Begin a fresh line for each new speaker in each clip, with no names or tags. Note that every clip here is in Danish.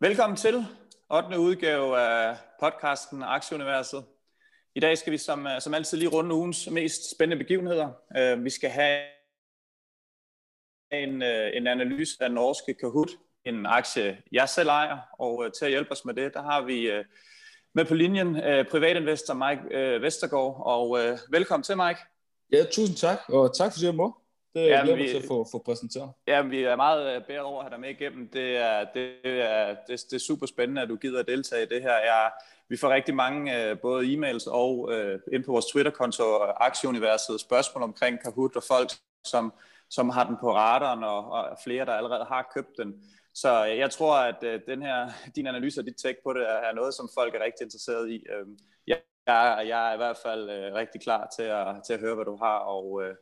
Velkommen til 8. udgave af podcasten Aktieuniverset. I dag skal vi som, øh, som altid lige runde ugens mest spændende begivenheder. Uh, vi skal have en, uh, en analyse af norske Kahoot, en aktie jeg selv ejer, og uh, til at hjælpe os med det, der har vi med på linjen privatinvestor Mike Vestergaard, og velkommen til Mike.
Ja, tusind tak, og tak for det, må. Det er jeg vi, til at få, få præsenteret.
Ja, vi er meget bedre over at have dig med igennem. Det er, det, er, det, det er super spændende, at du gider at deltage i det her. Jeg, vi får rigtig mange uh, både e-mails og uh, ind på vores Twitter-konto Aktieuniverset spørgsmål omkring Kahoot og folk, som, som har den på radaren, og, og flere, der allerede har købt den. Så jeg tror, at den her, din analyse og dit take på det er noget, som folk er rigtig interesseret i. Uh, jeg, jeg er i hvert fald øh, rigtig klar til at, til at høre, hvad du har og, øh,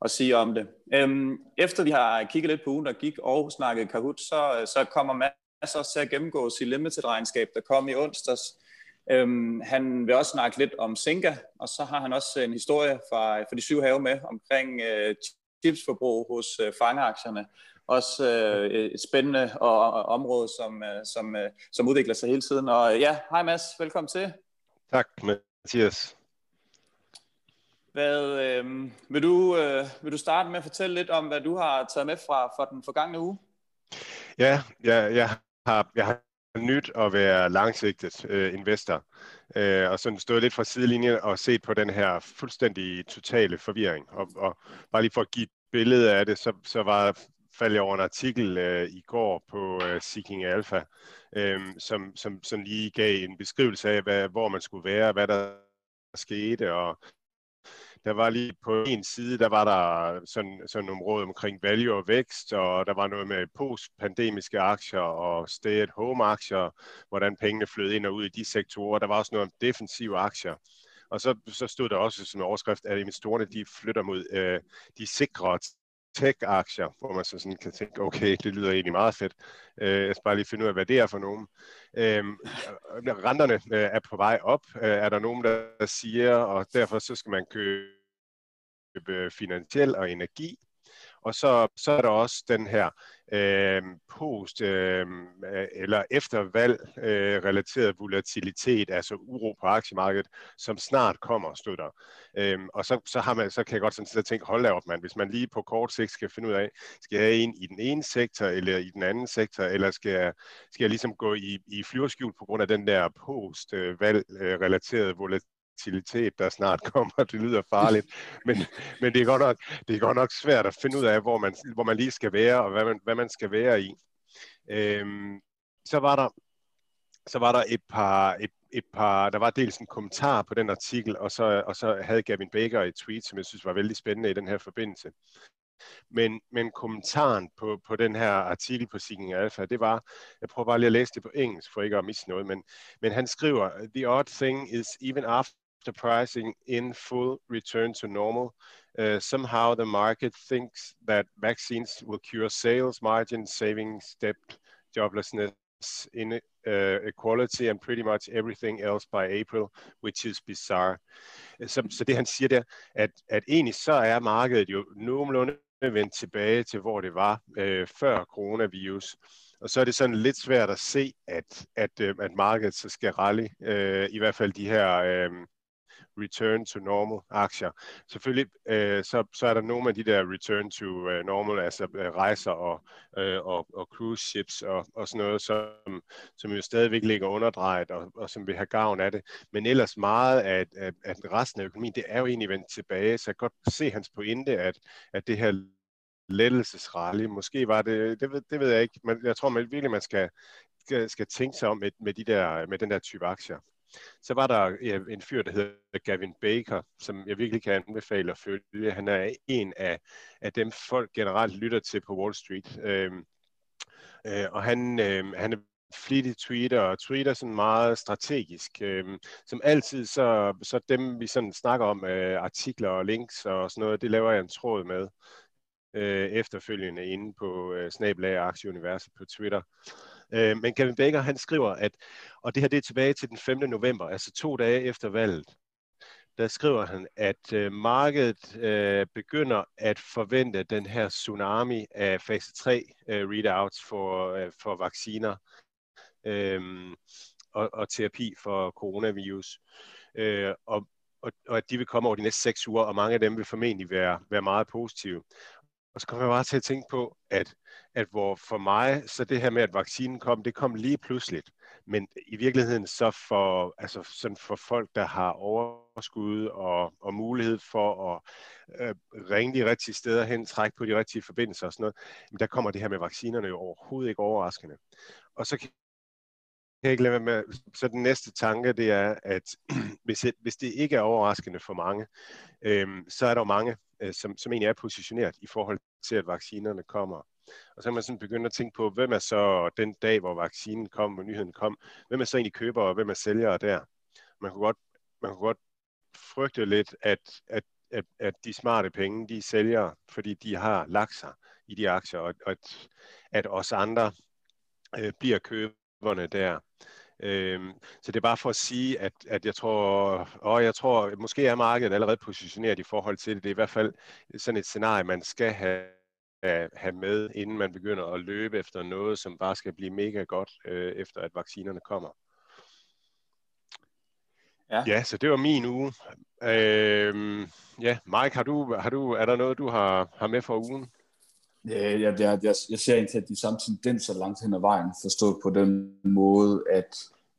og sige om det. Øhm, efter vi har kigget lidt på ugen, der gik og snakket Kahoot, så, øh, så kommer Mads også til at gennemgå sit limited-regnskab, der kom i onsdags. Øhm, han vil også snakke lidt om Singa, og så har han også en historie fra, fra de syv have med omkring øh, chipsforbrug hos øh, fangeaktierne også øh, et spændende og, og område, som, øh, som, øh, som udvikler sig hele tiden. Og ja, hej Mads, velkommen til.
Tak, Mathias.
Hvad, øh, vil, du, øh, vil du starte med at fortælle lidt om, hvad du har taget med fra, fra den forgangne uge?
Ja, jeg, jeg, har, jeg har nyt at være langsigtet øh, investor, øh, og sådan stået lidt fra sidelinjen og set på den her fuldstændig totale forvirring. Og, og bare lige for at give et billede af det, så, så var faldt jeg over en artikel øh, i går på øh, Seeking Alpha, øh, som, som, som lige gav en beskrivelse af, hvad, hvor man skulle være, hvad der skete, og der var lige på en side, der var der sådan, sådan nogle råd omkring value og vækst, og der var noget med postpandemiske aktier og stay-at-home aktier, hvordan pengene flød ind og ud i de sektorer. Der var også noget om defensive aktier. Og så, så stod der også som overskrift, at investorerne de flytter mod øh, de sikre tech-aktier, hvor man så sådan kan tænke, okay, det lyder egentlig meget fedt. Øh, jeg skal bare lige finde ud af, hvad det er for nogen. Øhm, øh, renterne øh, er på vej op, øh, er der nogen, der siger, og derfor så skal man købe øh, finansiel og energi. Og så, så er der også den her øh, post- øh, eller eftervalg øh, relateret volatilitet, altså uro på aktiemarkedet, som snart kommer, stod der. Øh, og så, så, har man, så kan jeg godt sådan set tænke, hold da op, man, hvis man lige på kort sigt skal finde ud af, skal jeg ind i den ene sektor, eller i den anden sektor, eller skal jeg, skal jeg ligesom gå i, i flyverskjul på grund af den der post-valg øh, øh, relateret volatilitet, volatilitet, der snart kommer. Det lyder farligt, men, men det, er godt nok, det er godt nok svært at finde ud af, hvor man, hvor man lige skal være, og hvad man, hvad man skal være i. Øhm, så var der så var der et par, et, et par, der var dels en kommentar på den artikel, og så, og så havde Gavin Baker et tweet, som jeg synes var vældig spændende i den her forbindelse. Men, men kommentaren på, på den her artikel på Seeking Alpha, det var, jeg prøver bare lige at læse det på engelsk, for ikke at misse noget, men, men han skriver, the odd thing is even after the pricing in full return to normal. Uh, somehow the market thinks that vaccines will cure sales, margin, savings, debt, joblessness, inequality, uh, and pretty much everything else by April, which is bizarre. Uh, så, så det han siger der, at, at egentlig så er markedet jo nogenlunde vendt tilbage til, hvor det var øh, før coronavirus. Og så er det sådan lidt svært at se, at, at, øh, at markedet så skal rally, øh, i hvert fald de her øh, return to normal aktier. Selvfølgelig øh, så, så er der nogle af de der return to øh, normal, altså øh, rejser og, øh, og, og cruise ships og, og sådan noget, som, som jo stadigvæk ligger underdrejet og, og som vil have gavn af det. Men ellers meget af, af, af resten af økonomien, det er jo egentlig vendt tilbage, så jeg kan godt se hans pointe, at, at det her lettelsesrally. Måske var det, det ved, det ved jeg ikke, men jeg tror man, virkelig, man skal, skal, skal tænke sig om med, med, de der, med den der type aktier. Så var der ja, en fyr, der hedder Gavin Baker, som jeg virkelig kan anbefale at følge. Han er en af, af dem, folk generelt lytter til på Wall Street. Øhm, øh, og han, øh, han er flittig tweeter og tweeter sådan meget strategisk. Øhm, som altid, så, så dem vi sådan snakker om, øh, artikler og links og sådan noget, det laver jeg en tråd med øh, efterfølgende inde på øh, Snablag Aktieuniverset på Twitter. Øh, men Kevin Baker, han skriver, at, og det her det er tilbage til den 5. november, altså to dage efter valget, der skriver han, at øh, markedet øh, begynder at forvente den her tsunami af fase 3 øh, readouts for, øh, for vacciner øh, og, og terapi for coronavirus. Øh, og, og, og at de vil komme over de næste seks uger, og mange af dem vil formentlig være, være meget positive. Og så kommer jeg bare til at tænke på, at, at hvor for mig, så det her med, at vaccinen kom, det kom lige pludseligt. Men i virkeligheden så for, altså sådan for folk, der har overskud og, og mulighed for at øh, ringe de rigtige steder hen, trække på de rigtige forbindelser og sådan noget, men der kommer det her med vaccinerne jo overhovedet ikke overraskende. Og så kan jeg ikke lade være med, så den næste tanke, det er, at hvis, hvis det ikke er overraskende for mange, øhm, så er der jo mange, øh, som, som egentlig er positioneret i forhold til, at vaccinerne kommer. Og så kan man sådan begynde at tænke på, hvem er så den dag, hvor vaccinen kom, og nyheden kom, hvem er så egentlig køber, og hvem er sælger der? Man kunne godt, man kunne godt frygte lidt, at, at, at, at de smarte penge, de sælger, fordi de har lagt sig i de aktier, og, og at, at os andre øh, bliver køberne der. Øhm, så det er bare for at sige, at, at jeg tror, og jeg tror, måske er markedet allerede positioneret i forhold til det. Det er i hvert fald sådan et scenarie, man skal have, have med, inden man begynder at løbe efter noget, som bare skal blive mega godt, øh, efter at vaccinerne kommer. Ja. ja, så det var min uge. Øhm, ja, Mike, har du, har du, er der noget, du har, har med for ugen?
Ja, jeg, jeg, jeg, jeg ser egentlig, at de samme tendenser langt hen ad vejen, forstået på den måde, at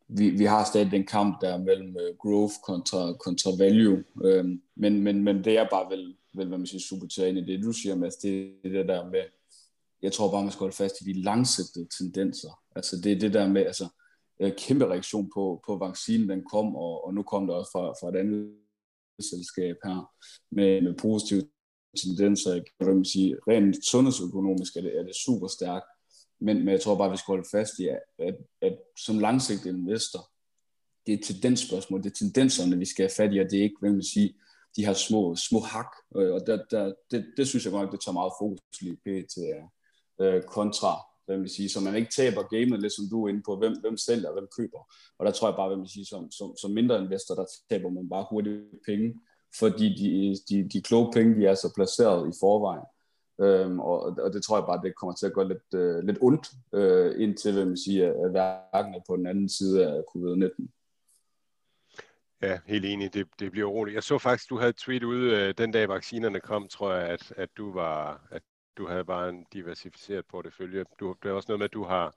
vi, vi har stadig den kamp der mellem øh, growth kontra, kontra value. Øhm, men, men, men det er bare vel, vel hvad man siger, supportere ind i det, du siger, Mads, det er det der med, jeg tror bare, man skal holde fast i de langsigtede tendenser. Altså det er det der med, altså øh, kæmpe reaktion på, på vaccinen, den kom, og, og nu kom der også fra, fra et andet selskab her med, med positive tendenser. Hvad man sige, rent sundhedsøkonomisk er det, er det super stærkt, men, men jeg tror bare, vi skal holde fast i, at, at, at som langsigtet investor, det er tendensspørgsmål, det er tendenserne, vi skal have fat i, og det er ikke, hvad man sige, de her små, små hak, øh, og der, der, det, det synes jeg godt det tager meget fokus lige til uh, øh, kontra, hvad man sige, så man ikke taber gamet, lidt som du er inde på, hvem, hvem sælger hvem køber. Og der tror jeg bare, hvad man siger, som, som, som mindre investor, der taber man bare hurtigt penge, fordi de, de, de kloge penge, de er så placeret i forvejen. Øhm, og, og det tror jeg bare, det kommer til at gå lidt, øh, lidt ondt, øh, indtil hvad man siger, at verden er på den anden side af covid-19.
Ja, helt enig. Det, det bliver roligt. Jeg så faktisk, du havde et tweet ude øh, den dag vaccinerne kom, tror jeg, at, at du var, at du havde bare en diversificeret portefølje. Du, det er også noget med, at du har,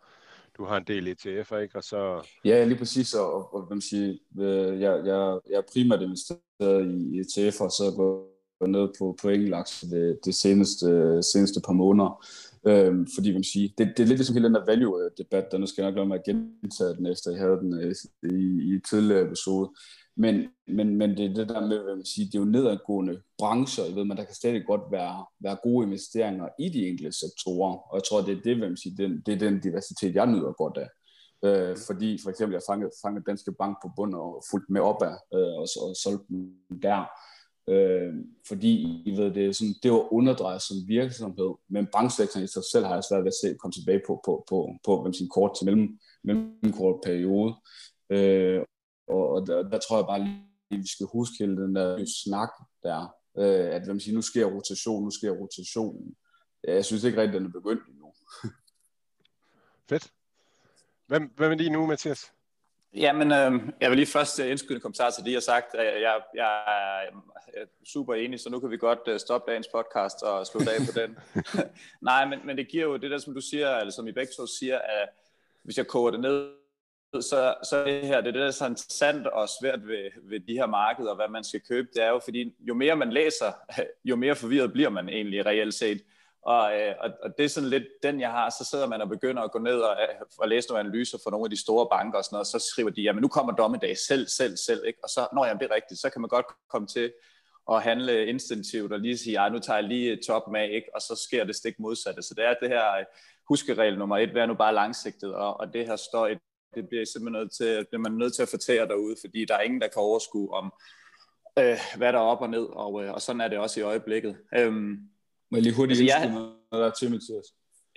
du har en del ETF'er, ikke? Og så...
Ja, lige præcis, og, og, og hvad man siger, øh, jeg, jeg, jeg er primært investeret i ETF'er, så går jeg ned på, på enkeltaktier det, det seneste, seneste par måneder. Øhm, fordi man siger, det, det er lidt ligesom hele den der value-debat, der nu skal jeg nok lade mig at gentage den, efter jeg havde den øh, i, i tidligere episode. Men, men, men det er det der med, hvad man siger, det er jo nedadgående brancher, ved, men der kan stadig godt være, være gode investeringer i de enkelte sektorer, og jeg tror, det er det, hvad man siger, den, det er den diversitet, jeg nyder godt af. Øh, fordi for eksempel, jeg fangede, fangede Danske Bank på bund og fulgte med op af, øh, og, og solgte den der. Øh, fordi I ved, det, er sådan, det var underdrejet som virksomhed, men banksektoren i sig selv har jeg svært ved at se komme tilbage på, på, på, på hvem sin kort til mellem, mellemkort periode. Øh, og, og der, der, tror jeg bare lige, at vi skal huske hele den der snak der, øh, at hvem siger, nu sker rotation, nu sker rotationen. Jeg synes ikke rigtig, den er begyndt endnu.
Fedt. Hvem, hvem er lige nu, Mathias?
Jamen, øh, jeg vil lige først uh, indskyde en kommentar til det, jeg har sagt. Jeg, jeg, jeg er super enig, så nu kan vi godt uh, stoppe dagens podcast og slå af på den. Nej, men, men det giver jo det der, som du siger, eller som I begge to siger, at hvis jeg koger det ned, så, så det her, det er det, der er så interessant og svært ved, ved de her markeder, hvad man skal købe, det er jo, fordi jo mere man læser, jo mere forvirret bliver man egentlig reelt set. Og, øh, og, og det er sådan lidt den, jeg har. Så sidder man og begynder at gå ned og, øh, og læse nogle analyser fra nogle af de store banker og sådan noget, så skriver de, jamen nu kommer dommedag selv, selv, selv. Ikke? Og så, når jamen, det er rigtigt, så kan man godt komme til at handle instinktivt og lige sige, nu tager jeg lige top med, ikke? og så sker det stik modsatte. Så det er det her øh, huskeregel nummer et, vær nu bare langsigtet, og, og det her står et, det bliver simpelthen nødt til, bliver man nødt til at fortære derude, fordi der er ingen, der kan overskue om, øh, hvad der er op og ned, og, øh, og sådan er det også i øjeblikket. Øhm,
må jeg lige hurtigt altså, jeg... noget der til, Mathias?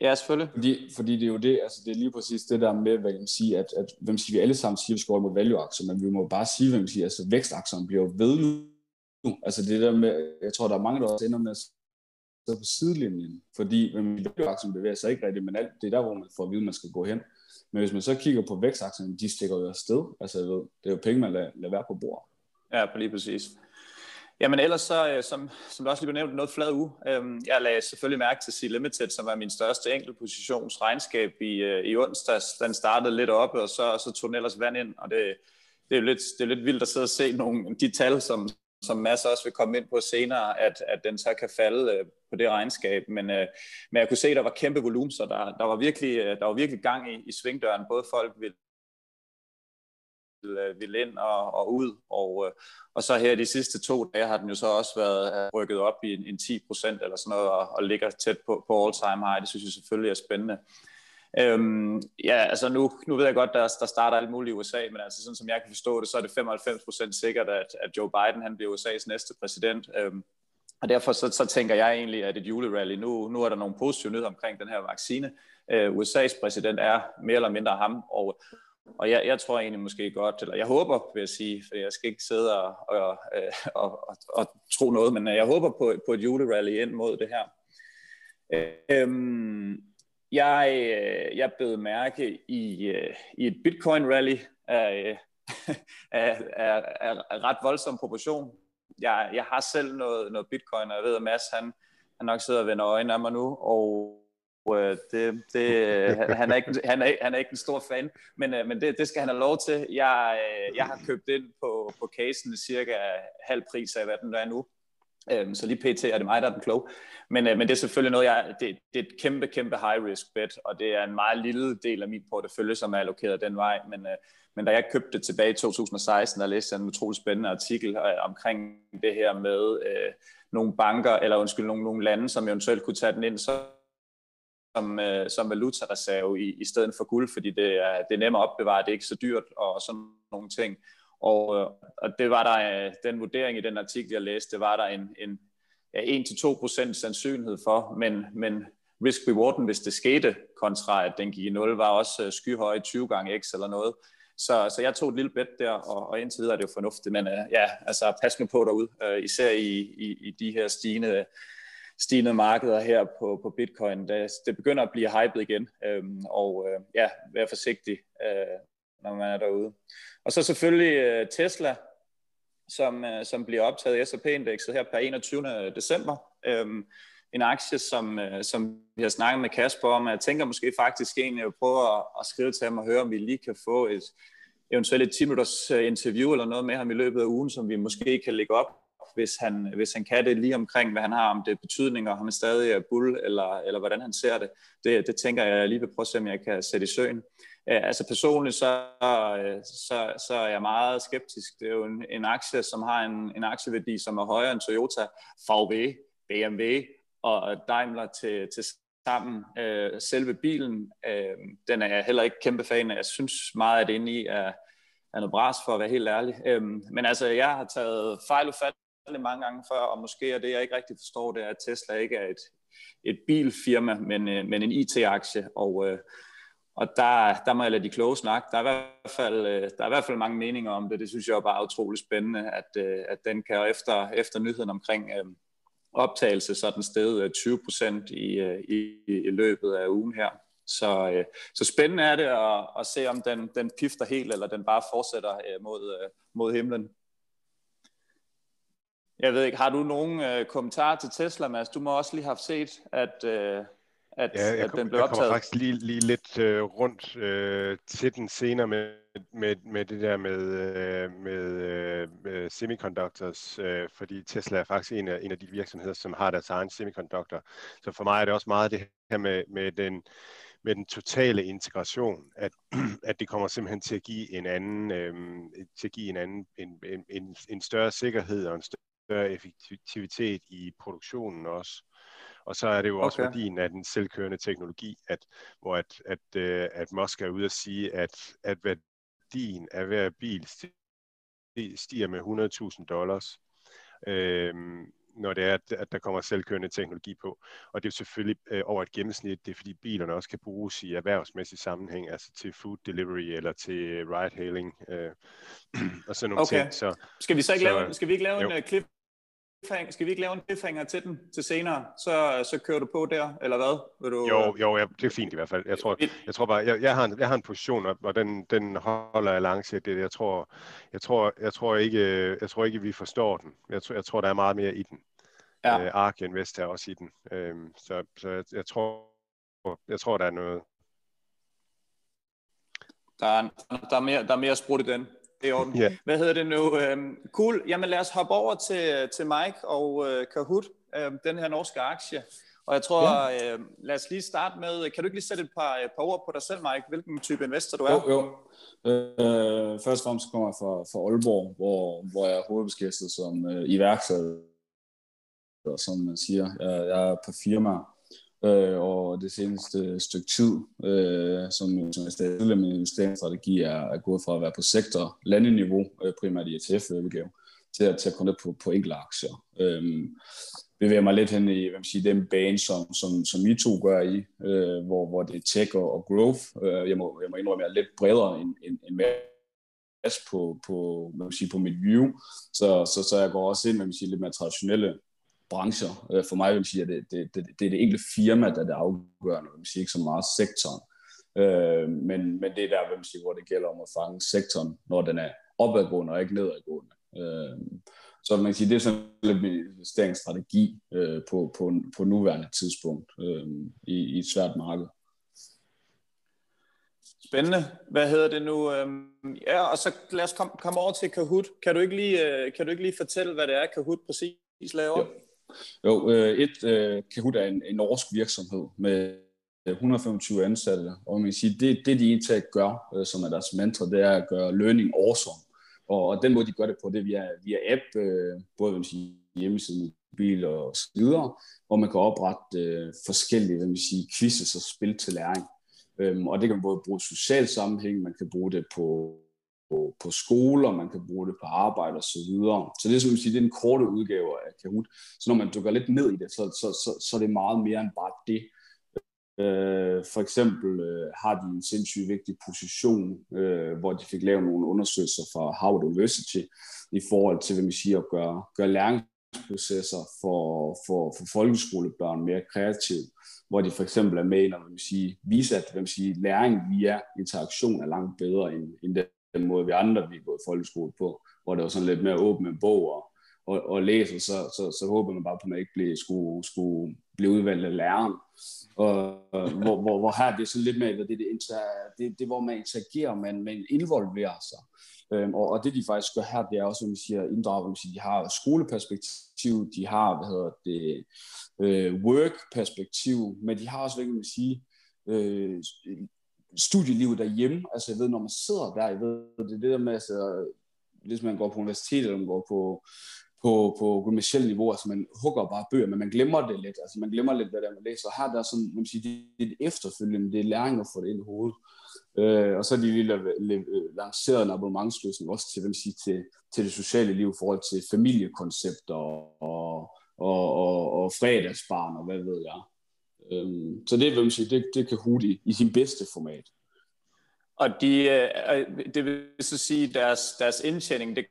Ja, selvfølgelig.
Fordi, fordi det er jo det, altså det er lige præcis det der med, hvad kan man sige, at, at hvem siger, vi alle sammen siger, at vi skal mod value-aktier, men vi må bare sige, man siger, altså vækstaktierne bliver jo ved nu. Altså det der med, jeg tror, der er mange, der også ender med at på sidelinjen, fordi value-aktien bevæger sig ikke rigtigt, men alt, det er der, hvor man får at vide, at man skal gå hen. Men hvis man så kigger på vækstaktierne, de stikker jo afsted. Altså, jeg ved, det er jo penge, man lader, lader være på bordet.
Ja, på lige præcis. Jamen ellers så, øh, som, som der også lige blev nævnt, noget flad uge. Øhm, jeg lagde selvfølgelig mærke til C-Limited, som var min største enkeltpositionsregnskab i, øh, i onsdags. Den startede lidt op, og så, så tog den ellers vand ind, og det, det er jo lidt, det er lidt vildt at sidde og se nogle, de tal, som, som masser også vil komme ind på senere, at, at den så kan falde øh, på det regnskab. Men, øh, men jeg kunne se, at der var kæmpe volumen, så der, der, var virkelig, øh, der var virkelig gang i, i svingdøren. Både folk vil øh, vil ind og, og ud, og, øh, og så her de sidste to dage har den jo så også været rykket op i en, en 10 procent eller sådan noget, og, og ligger tæt på, på all time high. Det synes jeg selvfølgelig er spændende. Øhm, ja, altså nu, nu ved jeg godt, der, der starter alt muligt i USA, men altså sådan som jeg kan forstå det, så er det 95% sikkert, at, at Joe Biden han bliver USA's næste præsident. Øhm, og derfor så, så tænker jeg egentlig, at et julerally, nu, nu er der nogle positive nyheder omkring den her vaccine. Øh, USA's præsident er mere eller mindre ham, og, og jeg, jeg tror egentlig måske godt, eller jeg håber, vil jeg sige, for jeg skal ikke sidde og, og, øh, og, og, og tro noget, men jeg håber på, på et julerally ind mod det her. Øhm, jeg, jeg blev mærke i, øh, i et bitcoin-rally af, af, af, af ret voldsom proportion. Jeg, jeg har selv noget, noget bitcoin, og jeg ved, at Mads han, han nok sidder og vender øjnene af mig nu, og øh, det, det, han, er ikke, han, er, han er ikke en stor fan, men, øh, men det, det skal han have lov til. Jeg, øh, jeg har købt ind på, på casen cirka halv pris af, hvad den er nu. Øhm, så lige pt. er det mig, der er den kloge. Men, øh, men det er selvfølgelig noget, jeg, det, det er et kæmpe, kæmpe high risk bet, og det er en meget lille del af min portefølje, som er allokeret den vej. Men, øh, men da jeg købte det tilbage i 2016, der læste jeg en utrolig spændende artikel øh, omkring det her med øh, nogle banker, eller undskyld, nogle, nogle lande, som eventuelt kunne tage den ind så som, øh, som valutareserve i, i stedet for guld, fordi det er, det er nemmere at opbevare, det er ikke så dyrt og sådan nogle ting. Og, øh, og det var der, øh, den vurdering i den artikel, jeg læste, det var der en, en ja, 1-2% sandsynlighed for, men, men risk-rewarden, hvis det skete, kontra at den gik i 0, var også øh, skyhøje skyhøj 20 gange x eller noget. Så, så jeg tog et lille bet der, og, og indtil videre er det jo fornuftigt, men uh, ja, altså pas nu på derude, uh, især i, i, i de her stigende, stigende markeder her på, på bitcoin. Det, det begynder at blive hypet igen, um, og uh, ja, vær forsigtig, uh, når man er derude. Og så selvfølgelig øh, Tesla, som, øh, som bliver optaget i S&P-indekset her per 21. december. Um, en aktie, som, øh, som vi har snakket med Kasper om. Jeg tænker måske faktisk egentlig at prøve at, at skrive til ham og høre, om vi lige kan få et eventuelt et 10 minutters interview eller noget med ham i løbet af ugen, som vi måske kan lægge op, hvis han, hvis han kan det lige omkring, hvad han har, om det er betydninger, om han stadig er bull, eller, eller hvordan han ser det. det. Det tænker jeg lige vil prøve at se, om jeg kan sætte i søen. Øh, altså personligt, så, øh, så, så er jeg meget skeptisk. Det er jo en, en aktie, som har en, en aktieværdi, som er højere end Toyota, VW, BMW og Daimler til, til sammen. Øh, selve bilen, øh, den er jeg heller ikke kæmpe fan af. Jeg synes meget, at det inde i er, er noget bras, for at være helt ærlig. Øh, men altså, jeg har taget fejl ufattelig mange gange før, og måske er det, jeg ikke rigtig forstår, det er, at Tesla ikke er et, et bilfirma, men, øh, men en IT-aktie, og, øh, og der, der må jeg lade de kloge snakke. Der er, i hvert fald, øh, der er i hvert fald mange meninger om det. Det synes jeg er bare utrolig spændende, at, øh, at den kan efter, efter nyheden omkring øh, optagelse, så er den sted 20 øh, procent i, i, i løbet af ugen her. Så, så spændende er det at, at se, om den, den pifter helt, eller den bare fortsætter mod, mod himlen. Jeg ved ikke, har du nogen øh, kommentarer til Tesla, Mads? Du må også lige have set, at, øh, at,
ja, jeg,
at den blev optaget.
Jeg kommer faktisk lige, lige lidt øh, rundt øh, til den senere med, med, med det der med, øh, med, øh, med semiconductors, øh, fordi Tesla er faktisk en af, en af de virksomheder, som har deres egen semiconductor. Så for mig er det også meget det her med, med den med den totale integration, at, at det kommer simpelthen til at give en anden, øh, til at give en anden, en, en, en større sikkerhed og en større effektivitet i produktionen også. Og så er det jo også okay. værdien af den selvkørende teknologi, at, hvor at, at, øh, at Musk er ude at sige, at, at værdien af hver bil stiger med 100.000 dollars, øh, når det er, at, at der kommer selvkørende teknologi på. Og det er selvfølgelig øh, over et gennemsnit, det er fordi bilerne også kan bruges i erhvervsmæssig sammenhæng, altså til food delivery eller til ride-hailing øh, og sådan nogle
okay.
ting. Så,
skal vi så ikke så, lave, skal vi ikke lave jo. en uh, klip cliffhanger, skal vi ikke lave en cliffhanger til den til senere? Så, så kører du på der, eller hvad? Vil du,
jo, jo ja, det er fint i hvert fald. Jeg tror, jeg tror bare, jeg, jeg, har, en, jeg har en position, og den, den holder jeg langsigtet. Jeg tror, jeg, tror, jeg, tror ikke, jeg tror ikke, vi forstår den. Jeg tror, jeg tror der er meget mere i den. Ja. Øh, Ark Invest er også i den. Øhm, så så jeg, jeg, tror, jeg tror, der er noget.
Der er, der er, mere, der er mere sprudt i den. Det er orden. Yeah. Hvad hedder det nu? Øhm, cool. Jamen lad os hoppe over til, til Mike og uh, Kahoot, øhm, den her norske aktie. Og jeg tror, ja. øh, lad os lige starte med, kan du ikke lige sætte et par, et par ord på dig selv, Mike? Hvilken type investor du er?
Jo, jo. Øh, først og fremmest kommer jeg fra, fra Aalborg, hvor, hvor jeg er hovedbeskæftiget som øh, iværksætter, som man siger. Jeg, jeg er på firma, øh, og det seneste stykke tid, øh, som, som jeg stadig med investeringsstrategi, er, er gået fra at være på sektor, landeniveau, øh, primært i øh, ETF-udgave, til at, til at komme ned på, på enkelte aktier. Øh, bevæger mig lidt hen i hvad man siger, den bane, som, som, som I to gør i, øh, hvor, hvor det er tech og, og growth. Øh, jeg, må, jeg må indrømme, at jeg er lidt bredere end, end, end masse på, på, hvad man siger, på mit view. Så, så, så jeg går også ind med sige, lidt mere traditionelle brancher. Øh, for mig vil jeg sige, at det, det, det, det er det enkelte firma, der er det afgørende, vil sige, ikke så meget sektoren. Øh, men, men det er der, vil man sige, hvor det gælder om at fange sektoren, når den er opadgående og ikke nedadgående. Øh, så man kan sige, det er sådan lidt min investeringsstrategi øh, på, på, på nuværende tidspunkt øh, i, i et svært marked.
Spændende. Hvad hedder det nu? Øhm, ja, og så lad os komme, komme over til Kahoot. Kan du, ikke lige, øh, kan du ikke lige fortælle, hvad det er, Kahoot præcis laver?
Jo, jo øh, et, øh, Kahoot er en, en norsk virksomhed med øh, 125 ansatte, og man kan sige, det, det de egentlig gør, øh, som er deres mantra, det er at gøre learning awesome. Og, og den måde, de gør det på, det er via, via app, øh, både man sige, hjemmesiden, mobil og så videre, hvor man kan oprette øh, forskellige man sige, quizzes og spil til læring. Øhm, og det kan man både bruge i social sammenhæng, man kan bruge det på, på, på skoler, man kan bruge det på arbejde og så videre. Så det er, som sige, det er en korte udgave af Kahoot. Så når man dykker lidt ned i det, så, så, så, så er det meget mere end bare det. Øh, for eksempel øh, har de en sindssygt vigtig position, øh, hvor de fik lavet nogle undersøgelser fra Harvard University i forhold til, hvad man siger, at gøre, gøre læringsprocesser for, for, for folkeskolebørn mere kreative, hvor de for eksempel er med, når man siger, viser, at hvad man siger, læring via interaktion er langt bedre end, end det den måde, vi andre vi er gået i folkeskole på, hvor det var sådan lidt mere åben en bog og, og, og læser, så, så, så håber man bare på, at man ikke blev, skulle, skulle blive udvalgt af læreren. Og, hvor, hvor, hvor her det er sådan lidt mere, det, det, det, det, det hvor man interagerer, man, man involverer sig. Øhm, og, og det de faktisk gør her, det er også, som man siger, inddraget, siger, de har skoleperspektiv, de har, hvad hedder det, øh, work-perspektiv, men de har også, hvad kan man sige, øh, studielivet derhjemme. Altså jeg ved, når man sidder der, jeg ved, det er det der med, altså, hvis man går på universitet, eller man går på på, på gymnasielt niveau, altså man hugger bare bøger, men man glemmer det lidt, altså man glemmer lidt, hvad det er, man læser. Her der er sådan, man siger, det er det efterfølgende, det er læring at få det ind i hovedet. Øh, og så er de lige øh, lanceret en abonnementsløsning også til, hvad man siger, til, til det sociale liv i forhold til familiekoncepter og, og, og, og, og fredagsbarn og hvad ved jeg. Øh, så det, vil sige, det, det kan Hudi i sin bedste format.
Og de, øh, det vil så sige, deres, deres indtjening, det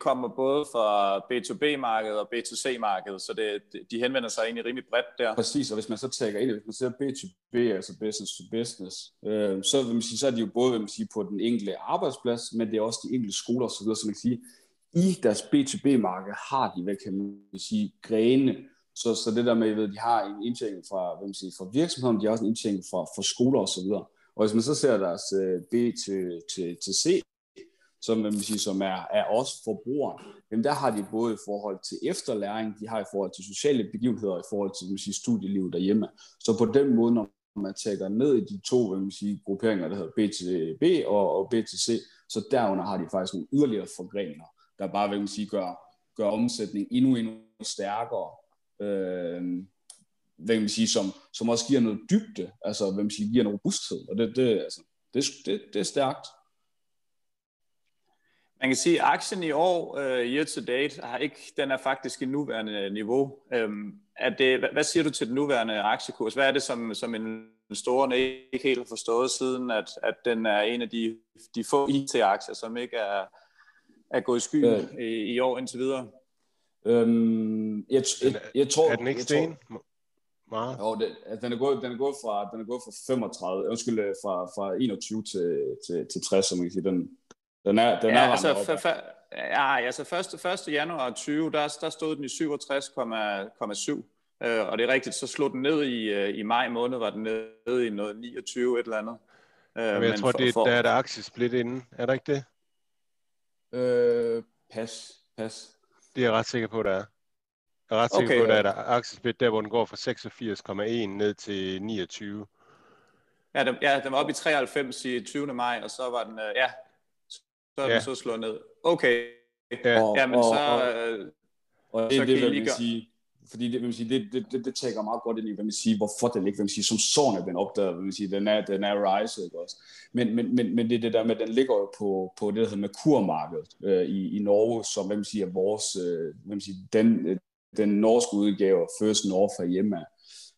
kommer både fra B2B-markedet og B2C-markedet, så det, de henvender sig egentlig rimelig bredt der.
Præcis, og hvis man så tager ind, hvis man ser B2B, altså business to business, øh, så, vil man sige, så er de jo både vil man sige, på den enkelte arbejdsplads, men det er også de enkelte skoler osv., så man kan sige, i deres B2B-marked har de, hvad kan man sige, grene, så, så det der med, at de har en indtjening fra, hvad man siger, fra virksomheden, de har også en indtjening fra, fra skoler osv., og hvis man så ser deres øh, B til, til, til C, som, man sige, som er, er os forbrugeren, jamen der har de både i forhold til efterlæring, de har i forhold til sociale begivenheder, i forhold til man sige, studieliv derhjemme. Så på den måde, når man tager ned i de to hvad man siger, grupperinger, der hedder B til B og, og B til C, så derunder har de faktisk nogle yderligere forgreninger, der bare vil man sige, gør, gør omsætning endnu, endnu stærkere. Øh, hvad man sige, som, som også giver noget dybde, altså hvad man sige, giver en robusthed, og det, det, altså, det, det, det er stærkt.
Man kan sige, at aktien i år, uh, year to date, har ikke, den er faktisk i nuværende niveau. Um, er det, hvad, siger du til den nuværende aktiekurs? Hvad er det, som, som en store ikke helt har forstået siden, at, at den er en af de, de få IT-aktier, som ikke er, er gået i sky øh, i, i år indtil videre?
Øhm, jeg, jeg, jeg, tror,
er den ikke sten? Meget.
Jo, det, altså, den, er gået, den, er gået fra, den er gået fra 35, undskyld, øh, fra, fra 21 til, til, til 60, som man kan sige. Den, den er, den
ja,
er
altså, for, for, ja, altså 1. 1. januar 20, der, der stod den i 67,7. Øh, og det er rigtigt, så slog den ned i, øh, i maj måned, var den nede i noget 29 et eller andet.
Øh, Jamen, jeg men tror, for, det, for... der er der aktiesplit inden. Er der ikke det?
Øh, pas, pas.
Det er jeg ret sikker på, der er. Jeg er ret sikker okay, på, at der er aktiesplit der, hvor den går fra 86,1 ned til 29.
Ja, den, ja, den var oppe i 93 i 20. maj, og så var den, øh, ja, så er den ja. så slået ned. Okay. Ja, ja men og, så... Og,
øh, og det er det, hvad man sige, fordi det, vil sige, det, det, det, det tager meget godt ind i, hvad man siger, hvorfor den ikke, hvad man siger, som sådan er den opdaget, hvad man siger, den er, den er rise, ikke også? Men, men, men, men det er det der med, den ligger jo på, på det, der hedder Merkur-markedet øh, i, i Norge, som, hvad man siger, vores, øh, hvad man siger, den, øh, den norske udgave First North hjemme.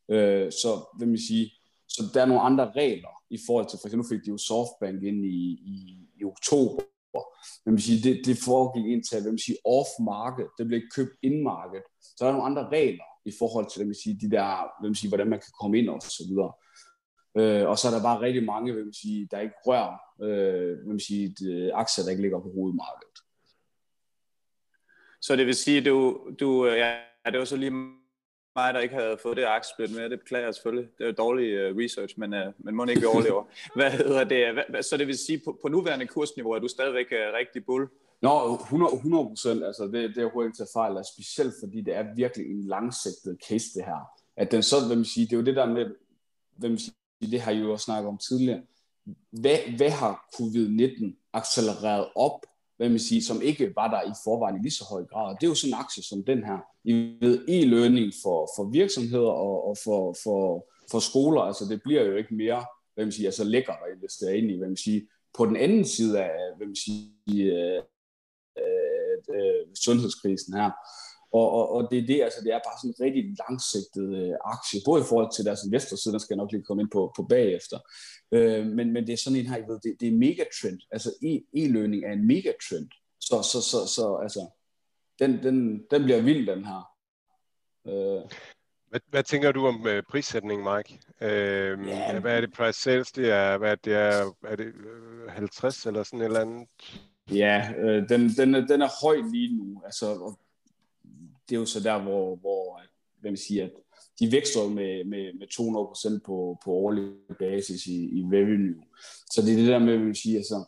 Øh, så hvad man siger, så der er nogle andre regler i forhold til, for eksempel fik de jo Softbank ind i, i, i oktober, hvad man sige, det, det foregik indtil, hvad man siger, off-market, det blev købt in-market, så er der nogle andre regler i forhold til, hvem man siger, de der, hvad man siger, hvordan man kan komme ind og så videre. Øh, og så er der bare rigtig mange, hvem man siger, der ikke rører, øh, hvad man siger, de, øh, aktier, der ikke ligger på hovedmarkedet.
Så det vil sige, du, du øh, ja, det var så lige mig, der ikke havde fået det aktiesplit med. Det beklager jeg selvfølgelig. Det er dårlig uh, research, men, uh, men må ikke vi overlever. Hvad hedder det? Hvad, så det vil sige, på, på nuværende kursniveau er du stadigvæk uh, rigtig bull?
Nå, 100 procent. Altså, det, det er overhovedet ikke til fejl, altså, specielt fordi det er virkelig en langsigtet case, det her. At den så, hvad man siger, det er jo det der med, hvad man siger, det har I jo også snakket om tidligere. Hvad, hvad har covid-19 accelereret op hvad man siger, som ikke var der i forvejen i lige så høj grad. Det er jo sådan en aktie som den her. I ved e-learning for, for virksomheder og, og for, for, for skoler, altså det bliver jo ikke mere, hvad man siger, altså lækkert at investere ind i, hvad man siger. På den anden side af, hvad man siger, øh, øh, øh, sundhedskrisen her, og, og, og det er det, altså det er bare sådan en rigtig langsigtet øh, aktie, både i forhold til deres investorside, der skal jeg nok lige komme ind på, på bagefter, øh, men, men det er sådan en her, I ved, det, det er megatrend, altså e- e-learning er en megatrend, så, så, så, så altså, den, den, den bliver vild, den her.
Øh. Hvad, hvad tænker du om uh, prissætning, Mike? Øh, ja, hvad er det price sales? Det er, hvad det er, er det 50 eller sådan et eller andet?
Ja, øh, den, den, er, den er høj lige nu. Altså, det er jo så der, hvor, hvor hvad man siger, at de vækster med, med, med 200% på, på årlig basis i, i revenue. Så det er det der med, at man siger, altså,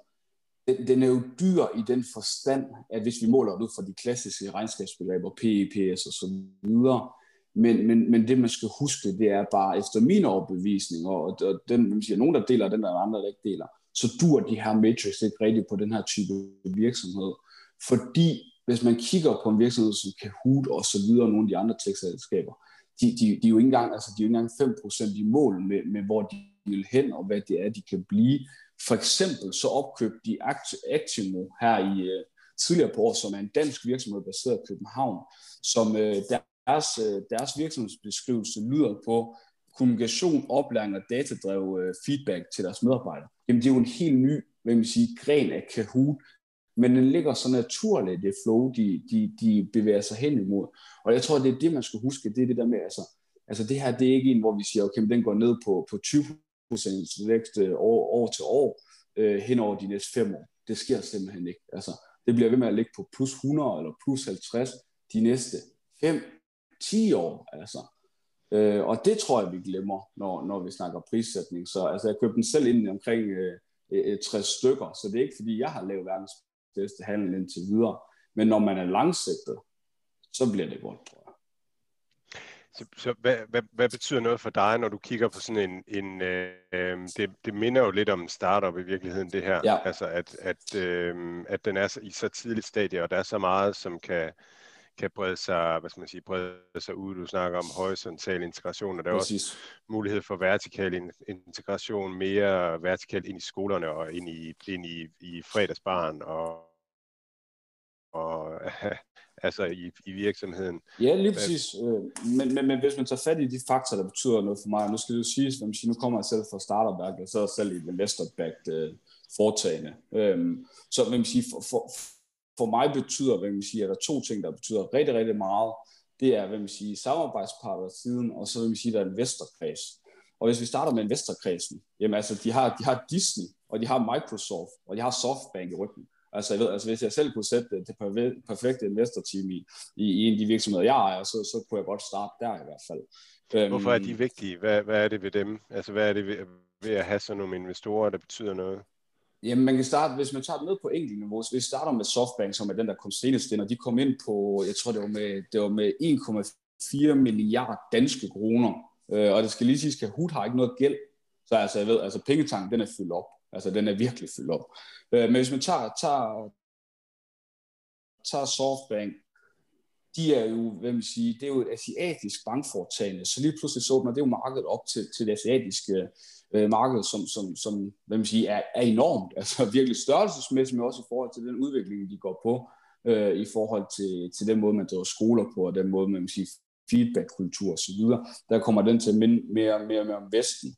den, den er jo dyr i den forstand, at hvis vi måler det ud fra de klassiske regnskabsbegreber, PEPS og så videre, men, men, men det man skal huske, det er bare efter min overbevisning, og, og den, man siger, nogen der deler den, der andre der ikke deler, så dur de her matrix ikke rigtigt på den her type virksomhed. Fordi hvis man kigger på en virksomhed som Kahoot og så videre, nogle af de andre tech-selskaber, de, de, de, er jo ikke engang, altså, de er jo ikke engang 5% i mål med, med, hvor de vil hen, og hvad det er, de kan blive. For eksempel så opkøbte de Actimo her i uh, tidligere på år, som er en dansk virksomhed baseret i København, som øh, deres, øh, deres virksomhedsbeskrivelse lyder på kommunikation, oplæring og datadrevet feedback til deres medarbejdere. Jamen det er jo en helt ny hvad man sige, gren af Kahoot, men den ligger så naturligt, det flow, de, de, de bevæger sig hen imod. Og jeg tror, det er det, man skal huske, det er det der med, altså, altså det her, det er ikke en, hvor vi siger, okay, den går ned på, på 20% vækst øh, år, år til år, øh, hen over de næste fem år. Det sker simpelthen ikke. Altså, det bliver ved med at ligge på plus 100 eller plus 50 de næste 5-10 år. Altså. Øh, og det tror jeg, vi glemmer, når, når vi snakker prissætning. Så altså, jeg købte den selv ind omkring øh, øh 60 stykker, så det er ikke, fordi jeg har lavet verdens bedste handel indtil videre. Men når man er langsigtet, så bliver det godt, tror jeg.
Så, så hvad, hvad, hvad betyder noget for dig, når du kigger på sådan en, en øh, det, det minder jo lidt om en startup i virkeligheden, det her. Ja. Altså, at, at, øh, at den er i så tidligt stadie, og der er så meget, som kan, kan brede sig, hvad skal man sige, brede sig ud. Du snakker om horisontal integration, og der er Præcis. også mulighed for vertikal integration, mere vertikalt ind i skolerne og ind i, ind i, i fredagsbarn og, og altså i, i virksomheden.
Ja, lige præcis. Øh, men, men, men hvis man tager fat i de faktorer, der betyder noget for mig, nu skal det jo siges, at nu kommer jeg selv fra startup og så er jeg selv i et investor-backed uh, foretagende. Um, så man sige, for, for, for mig betyder, hvad man siger, at der er to ting, der betyder rigtig, rigtig meget. Det er, hvad man siger, samarbejdspartner siden, og så vil man sige, der er investorkreds. Og hvis vi starter med investorkredsen, jamen altså, de har, de har Disney, og de har Microsoft, og de har Softbank i ryggen. Altså, jeg ved, altså hvis jeg selv kunne sætte det perfekte investorteam i, i, i en af de virksomheder, jeg ejer, så, så kunne jeg godt starte der i hvert fald.
Hvorfor er de øhm, vigtige? Hvad, hvad er det ved dem? Altså, hvad er det ved, ved at have sådan nogle investorer, der betyder noget?
Jamen, man kan starte, hvis man tager det ned på enkelt niveau, hvis vi starter med Softbank, som er den, der kom senest ind, og de kom ind på, jeg tror, det var med, det var med 1,4 milliarder danske kroner. Øh, og det skal lige sige, at Hut har ikke noget gæld. Så altså, jeg ved, altså pengetanken, den er fyldt op. Altså, den er virkelig fyldt op. Øh, men hvis man tager, tager, tager Softbank, de er jo, hvad man siger, det er jo et asiatisk bankforetagende, så lige pludselig så man, det jo markedet op til, til det asiatiske øh, marked, som, som, som hvad man siger, er, er enormt, altså virkelig størrelsesmæssigt, men også i forhold til den udvikling, de går på, øh, i forhold til, til den måde, man driver skoler på, og den måde, man siger, feedback-kultur osv., der kommer den til at minde mere og mere, mere om Vesten.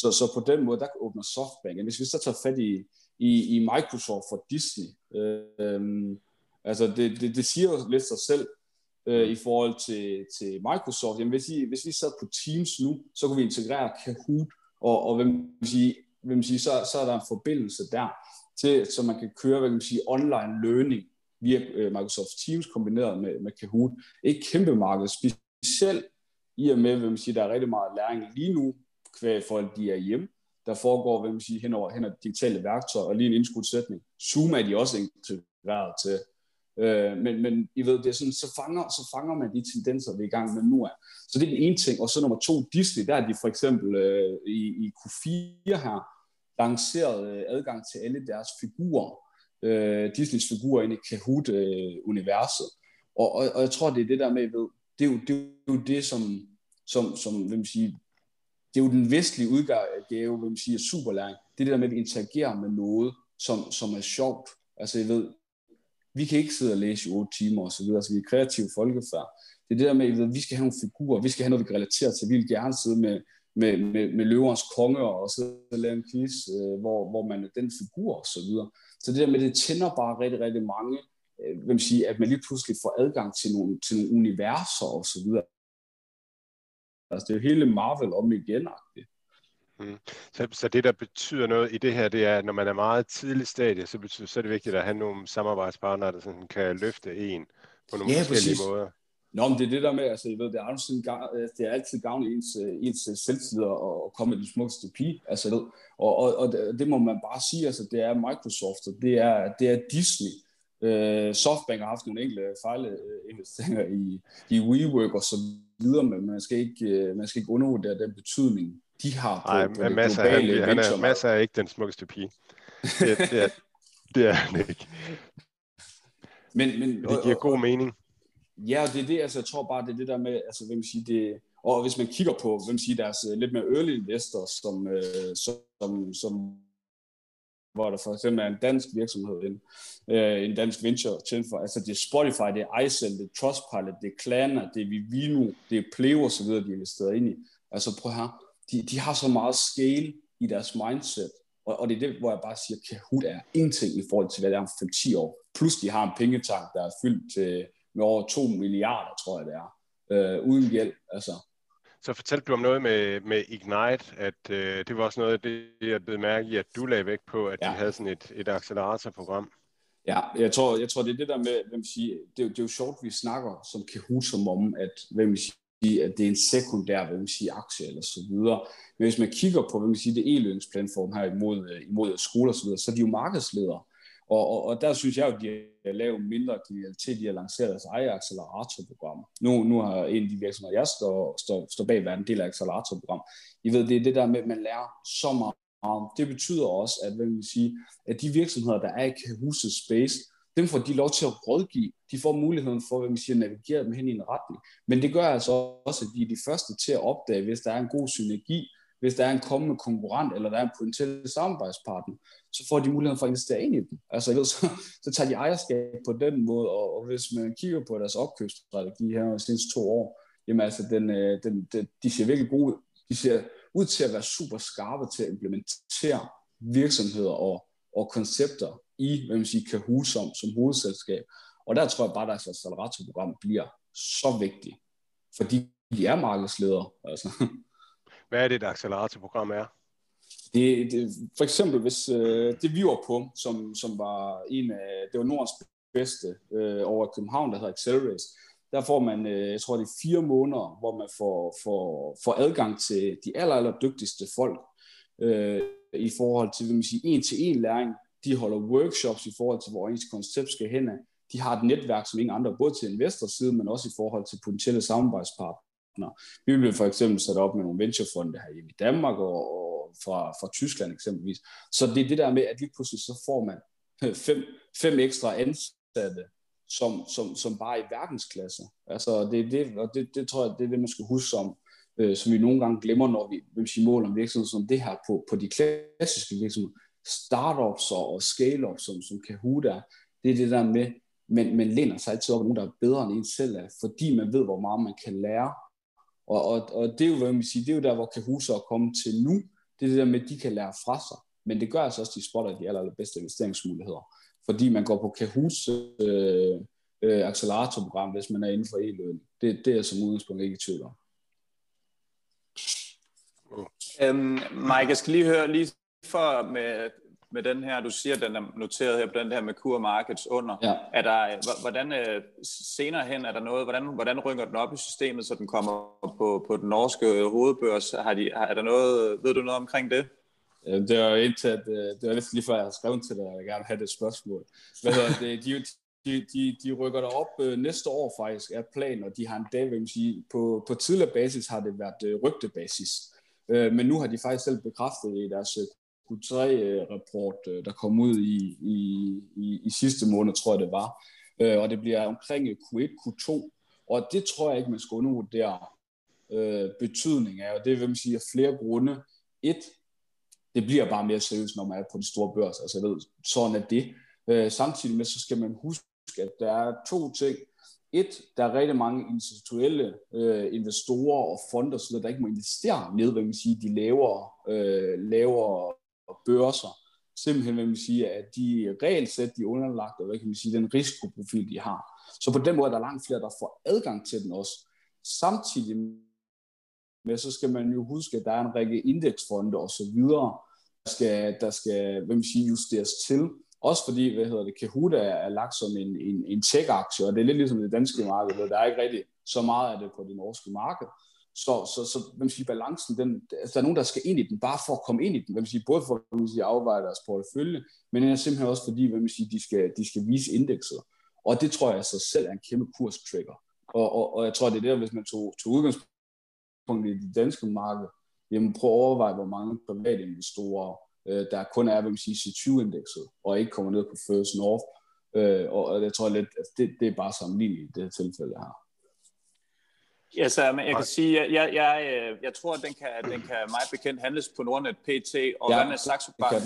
Så, så på den måde, der åbner Softbank. Hvis vi så tager fat i, i, i Microsoft for Disney, øh, altså det, det, det siger jo lidt sig selv, øh, i forhold til, til Microsoft. Jamen, hvis, I, hvis vi sad på Teams nu, så kunne vi integrere Kahoot, og, og hvad man sige, man sige, så, så er der en forbindelse der, til, så man kan køre hvad man sige, online learning via øh, Microsoft Teams kombineret med, med Kahoot. Et kæmpe marked, specielt i og med, man siger, der er rigtig meget læring lige nu, kvæg folk de er hjemme. Der foregår, hvad man siger, hen over, hen over digitale værktøjer, og lige en indskudsætning. Zoom er de også integreret til. Øh, men, men I ved, det er sådan, så, fanger, så fanger man de tendenser, vi er i gang med nu. Er. Så det er den ene ting. Og så nummer to, Disney, der er de for eksempel øh, i, i Q4 her, lanceret øh, adgang til alle deres figurer, øh, Disneys figurer ind i Kahoot-universet. Øh, og, og, og jeg tror, det er det der med, ved, det er jo det, er jo det som, som, som vil man sige, det er jo den vestlige udgave, vil man sige, af superlæring. Det er det der med, at vi interagerer med noget, som, som er sjovt. Altså, jeg ved, vi kan ikke sidde og læse i otte timer og så videre, så vi er kreative folkefærd. Det er det der med, at vi skal have nogle figurer, vi skal have noget, vi kan relatere til. Vi vil gerne sidde med, med, med, med løverens konge og så lave en quiz, øh, hvor, hvor man er den figur og så videre. Så det der med, det tænder bare rigtig, rigtig mange, øh, hvem siger, at man lige pludselig får adgang til nogle, til nogle universer og så videre. Altså det er jo hele Marvel om igen -agtigt.
Mm. Så, så det, der betyder noget i det her, det er, at når man er meget tidlig stadie, så, betyder, så er det vigtigt at have nogle samarbejdspartnere, der sådan kan løfte en på nogle ja, forskellige præcis. måder.
Nå, men det er det der med, altså, jeg ved, det er, altid, det er altid gavn i ens, ens selvtid at komme med den smukkeste pige, altså, ved, og, og, og, det må man bare sige, altså, det er Microsoft, og det er, det er Disney, Uh, Softbank har haft nogle enkelte fejlinvesteringer i, i WeWork og så videre, men man skal ikke, man skal ikke undervurdere den betydning, de har på,
Ej,
på det
masser, globale han, han er, masser er ikke den smukkeste pige. Det, det, er, det er han ikke. Men, men, det giver god mening.
Ja, det er det, altså jeg tror bare, det er det der med, altså hvem siger det, og hvis man kigger på, hvem siger deres øh, lidt mere early investors, som, øh, som, som hvor der for eksempel er en dansk virksomhed, en, øh, en dansk venture til for, altså det er Spotify, det er iSell, det er Trustpilot, det er Klarna, det er Vivino, det er så videre, de er investeret ind i. Altså prøv her, de, de har så meget scale i deres mindset, og, og det er det, hvor jeg bare siger, Kahoot er ingenting i forhold til, hvad det er om 5-10 år. Plus de har en pengetank, der er fyldt til, med over 2 milliarder, tror jeg det er, øh, uden hjælp. Altså.
Så fortalte du om noget med, med Ignite, at øh, det var også noget af det, jeg blev mærke i, at du lagde vægt på, at ja. de havde sådan et, et acceleratorprogram.
Ja, jeg tror, jeg tror, det er det der med, hvem siger, det, det er jo sjovt, vi snakker som Kahoot som om, at hvem siger, at det er en sekundær hvad man siger, aktie eller så videre. Men hvis man kigger på hvad man siger, det e-lønsplatform her imod, øh, imod skoler og så videre, så er de jo markedsledere. Og, og, og der synes jeg jo, at de har lavet mindre kriminalitet, de har lanceret deres eget acceleratorprogram. Nu, nu har en af de virksomheder, jeg står, står, står bag, været en del af acceleratorprogram. I ved, det er det der med, at man lærer så meget. Det betyder også, at, hvad man sige, at de virksomheder, der er i Kahoot Space, dem får de lov til at rådgive. De får muligheden for, hvad man siger, at navigere dem hen i en retning. Men det gør altså også, at de er de første til at opdage, hvis der er en god synergi, hvis der er en kommende konkurrent, eller der er en potentiel samarbejdspartner, så får de muligheden for at investere ind i dem. Altså, ved, så, så tager de ejerskab på den måde, og, og hvis man kigger på deres opkøbsstrategi her de seneste to år, jamen altså, den, øh, den, den, de ser virkelig gode. De ser ud til at være super skarpe til at implementere virksomheder og, og koncepter i hvad man siger, Kahoot som, som hovedselskab. Og der tror jeg bare, at deres acceleratorprogram bliver så vigtigt, fordi de er markedsledere. Altså.
Hvad er det, et acceleratorprogram er?
Det, det, for eksempel, hvis øh, det vi var på, som, som var en af, det var Nordens bedste øh, over København, der hedder Accelerate, der får man, øh, jeg tror det er fire måneder, hvor man får, får, får adgang til de aller, aller dygtigste folk øh, i forhold til, hvad man siger, en-til-en læring. De holder workshops i forhold til, hvor ens koncept skal hen. De har et netværk, som ingen andre, både til investorsiden, men også i forhold til potentielle samarbejdspartnere. Vi vil for eksempel sætte op med nogle venturefonde her i Danmark og, og fra, fra Tyskland eksempelvis. Så det er det der med, at lige pludselig så får man øh, fem, fem ekstra ansatte som, som, som bare er i verdensklasse. Altså, det, det, og det, det tror jeg, det er det, man skal huske om, øh, som vi nogle gange glemmer, når vi, hvis vi måler om virksomheder som det her på, på de klassiske virksomheder. Startups og, og scale-ups, som, som Kahoot er, det er det der med, men man læner sig altid op nogen, der er bedre end en selv er, fordi man ved, hvor meget man kan lære. Og, og, og det er jo, hvad man siger, det er jo der, hvor Kahoot så er kommet til nu. Det er det der med, at de kan lære fra sig. Men det gør altså også, at de spotter de aller, allerbedste investeringsmuligheder fordi man går på Kahoots øh, øh, acceleratorprogram, hvis man er inden for e-løn. Det, det er som udgangspunkt ikke i tvivl om.
Øhm, Mike, jeg skal lige høre, lige for med, med den her, du siger, den er noteret her på den her med Markets under. Ja. Er der, hvordan øh, senere hen er der noget, hvordan, hvordan rykker den op i systemet, så den kommer på, på den norske hovedbørs? Har de, er der noget, ved du noget omkring det?
Det var indtil, at, øh, det var lidt lige før, jeg har skrevet til dig, at jeg gerne have det spørgsmål. Hvad hedder det? De, de, de, de rykker der op øh, næste år faktisk, er planen, og de har en dag, vil sige, på, på tidligere basis har det været øh, rygtebasis. Øh, men nu har de faktisk selv bekræftet i deres øh, Q3-rapport, øh, øh, der kom ud i, i, i, i sidste måned, tror jeg det var. Øh, og det bliver omkring øh, Q1, Q2. Og det tror jeg ikke, man skal undervurdere øh, betydning af, og det vil man sige af flere grunde. Et, det bliver bare mere seriøst, når man er på de store børs. Altså, jeg ved, sådan er det. Øh, samtidig med, så skal man huske, at der er to ting. Et, der er rigtig mange institutionelle øh, investorer og fonder, så der ikke må investere ned, hvad man siger, de lavere, øh, lavere børser. Simpelthen, hvad man siger, at de regelsæt, de er underlagt, og hvad kan man sige, den risikoprofil, de har. Så på den måde er der langt flere, der får adgang til den også. Samtidig med, så skal man jo huske, at der er en række indeksfonde og så videre, der skal, der skal hvem siger, justeres til. Også fordi, hvad hedder det, Kahoot er, er lagt som en, en, en tech-aktie, og det er lidt ligesom det danske marked, hvor der er ikke rigtig så meget af det på det norske marked. Så, så, så man siger, balancen, den, altså, der er nogen, der skal ind i den, bare for at komme ind i den, Man siger, både for at sige, afveje deres portefølje, men det er simpelthen også fordi, man siger, de skal, de skal vise indekset. Og det tror jeg så selv er en kæmpe kurstrigger. Og, og, og jeg tror, det er der, hvis man tog, tog udgangspunkt i det danske marked, jamen prøv at overveje, hvor mange private investorer, øh, der kun er, hvad man siger, C20-indekset, og ikke kommer ned på First North. Øh, og jeg tror lidt, at det, det er bare sammenlignet i det her tilfælde her.
Ja, så men jeg kan sige, jeg, jeg, jeg, jeg tror, at den kan, den kan meget bekendt handles på Nordnet PT, og ja, hvad med Saxo Bank?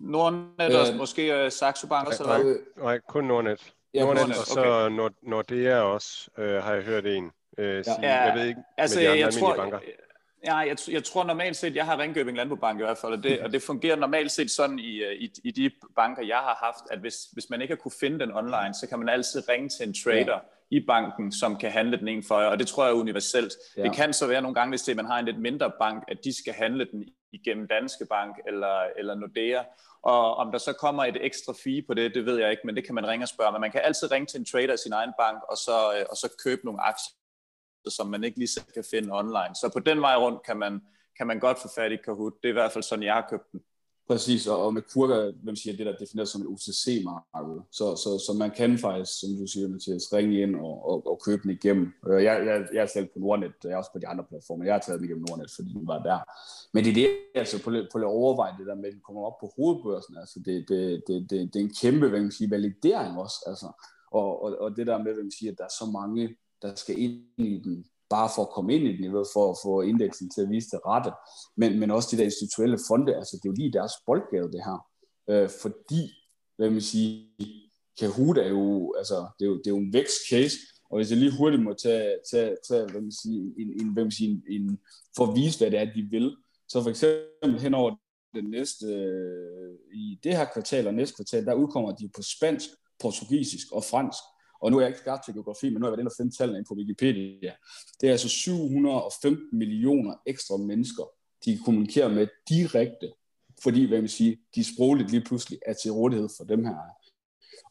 Nordnet øh, og måske uh, Saxo Bank også,
nej, nej, nej, kun Nordnet. Ja, Nordnet, Nordnet, og så okay. Nord, Nordea også, øh, har jeg hørt en øh, sige. Ja, jeg ved ikke altså, med de andre jeg tror, banker.
Ja, jeg, jeg tror normalt set, jeg har Ringkøbing Landbobank i hvert fald, og det, og det fungerer normalt set sådan i, øh, i, i de banker, jeg har haft, at hvis, hvis man ikke har kunne finde den online, så kan man altid ringe til en trader ja. I banken, som kan handle den en for jer, og det tror jeg er universelt. Ja. Det kan så være nogle gange, hvis det, man har en lidt mindre bank, at de skal handle den igennem Danske Bank eller, eller Nordea, og om der så kommer et ekstra fee på det, det ved jeg ikke, men det kan man ringe og spørge, men man kan altid ringe til en trader i sin egen bank, og så, øh, og så købe nogle aktier som man ikke lige selv kan finde online. Så på den vej rundt kan man, kan man godt få fat i Kahoot. Det er i hvert fald sådan, jeg har købt den.
Præcis, og med Kurka, hvem siger det, der defineret som et OTC-marked. Så, så, så man kan faktisk, som du siger, Mathias, ringe ind og, og, og købe den igennem. Øh, jeg, jeg, jeg er selv på Nordnet, jeg er også på de andre platforme. Jeg har taget den igennem Nordnet, fordi den var der. Men det er det, altså på, på det overveje det der med, at den kommer op på hovedbørsen. Altså det, det, det, det, det er en kæmpe, hvad man siger, validering også. Altså. Og, og, og det der med, hvad man siger, at der er så mange der skal ind i den, bare for at komme ind i den, i for at få indeksen til at vise det rette, men, men også de der institutionelle fonde, altså det er jo lige deres boldgave det her, øh, fordi, hvad man sige, Kahoot er jo, altså det er jo, det er jo en vækstcase, og hvis jeg lige hurtigt må tage, tage, tage hvad man sige, en, en, hvad man sige, en, en, for at vise, hvad det er, de vil, så for eksempel henover det den næste, øh, i, det her kvartal og næste kvartal, der udkommer de på spansk, portugisisk og fransk. Og nu er jeg ikke skarp til geografi, men nu er jeg været inde og finde tallene ind på Wikipedia. Det er altså 715 millioner ekstra mennesker, de kommunikerer med direkte, fordi, hvad man sige, de sprogligt lige pludselig er til rådighed for dem her.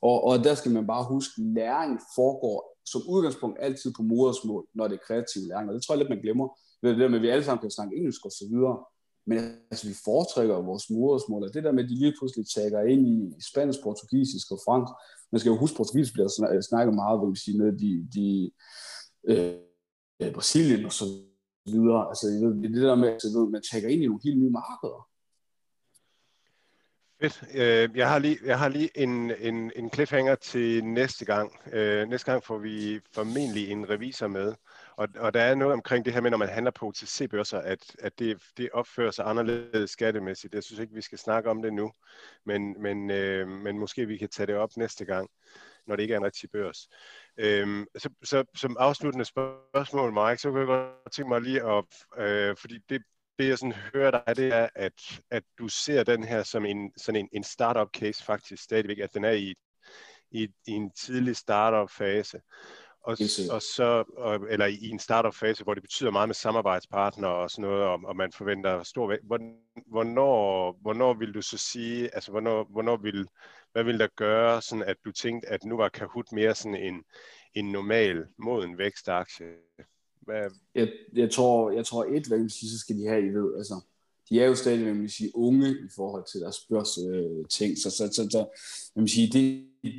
Og, og der skal man bare huske, at læring foregår som udgangspunkt altid på modersmål, når det er kreativ læring. Og det tror jeg lidt, man glemmer. Det er det med, at vi alle sammen kan snakke engelsk og så videre. Men altså, vi foretrækker vores modersmål, og det der med, at de lige pludselig tager ind i spansk, portugisisk og fransk. Man skal jo huske, at portugisisk bliver snakket meget, vil sige, noget de, de øh, Brasilien og så videre. Altså, det der med, altså, at man tager ind i nogle helt nye markeder.
Fedt. Øh, jeg har lige, jeg har lige en, en, en cliffhanger til næste gang. Øh, næste gang får vi formentlig en revisor med. Og, og der er noget omkring det her med, når man handler på OTC-børser, at, at det, det opfører sig anderledes skattemæssigt. Jeg synes ikke, vi skal snakke om det nu, men, men, øh, men måske vi kan tage det op næste gang, når det ikke er en rigtig børs. Øhm, så, så som afsluttende spørgsmål, Mike, så kunne jeg godt tænke mig lige at, øh, fordi det, det jeg sådan hører dig, det er, at, at du ser den her som en, sådan en, en startup case faktisk stadigvæk, at den er i, i, i en tidlig startup fase. Og, og så, og, eller i en startup fase, hvor det betyder meget med samarbejdspartnere og sådan noget, og, og man forventer stor Hvornår, hvornår vil du så sige, altså hvornår, hvornår vil, hvad vil der gøre, sådan at du tænkte, at nu var Kahoot mere sådan en, en normal moden vækstaktie?
Hvad... Jeg, jeg, tror, jeg tror et, hvad vil sige, så skal de have, I ved, altså, de er jo stadig, hvad man sige, unge i forhold til deres børs øh, ting, så, så, så, så hvad man sige, det,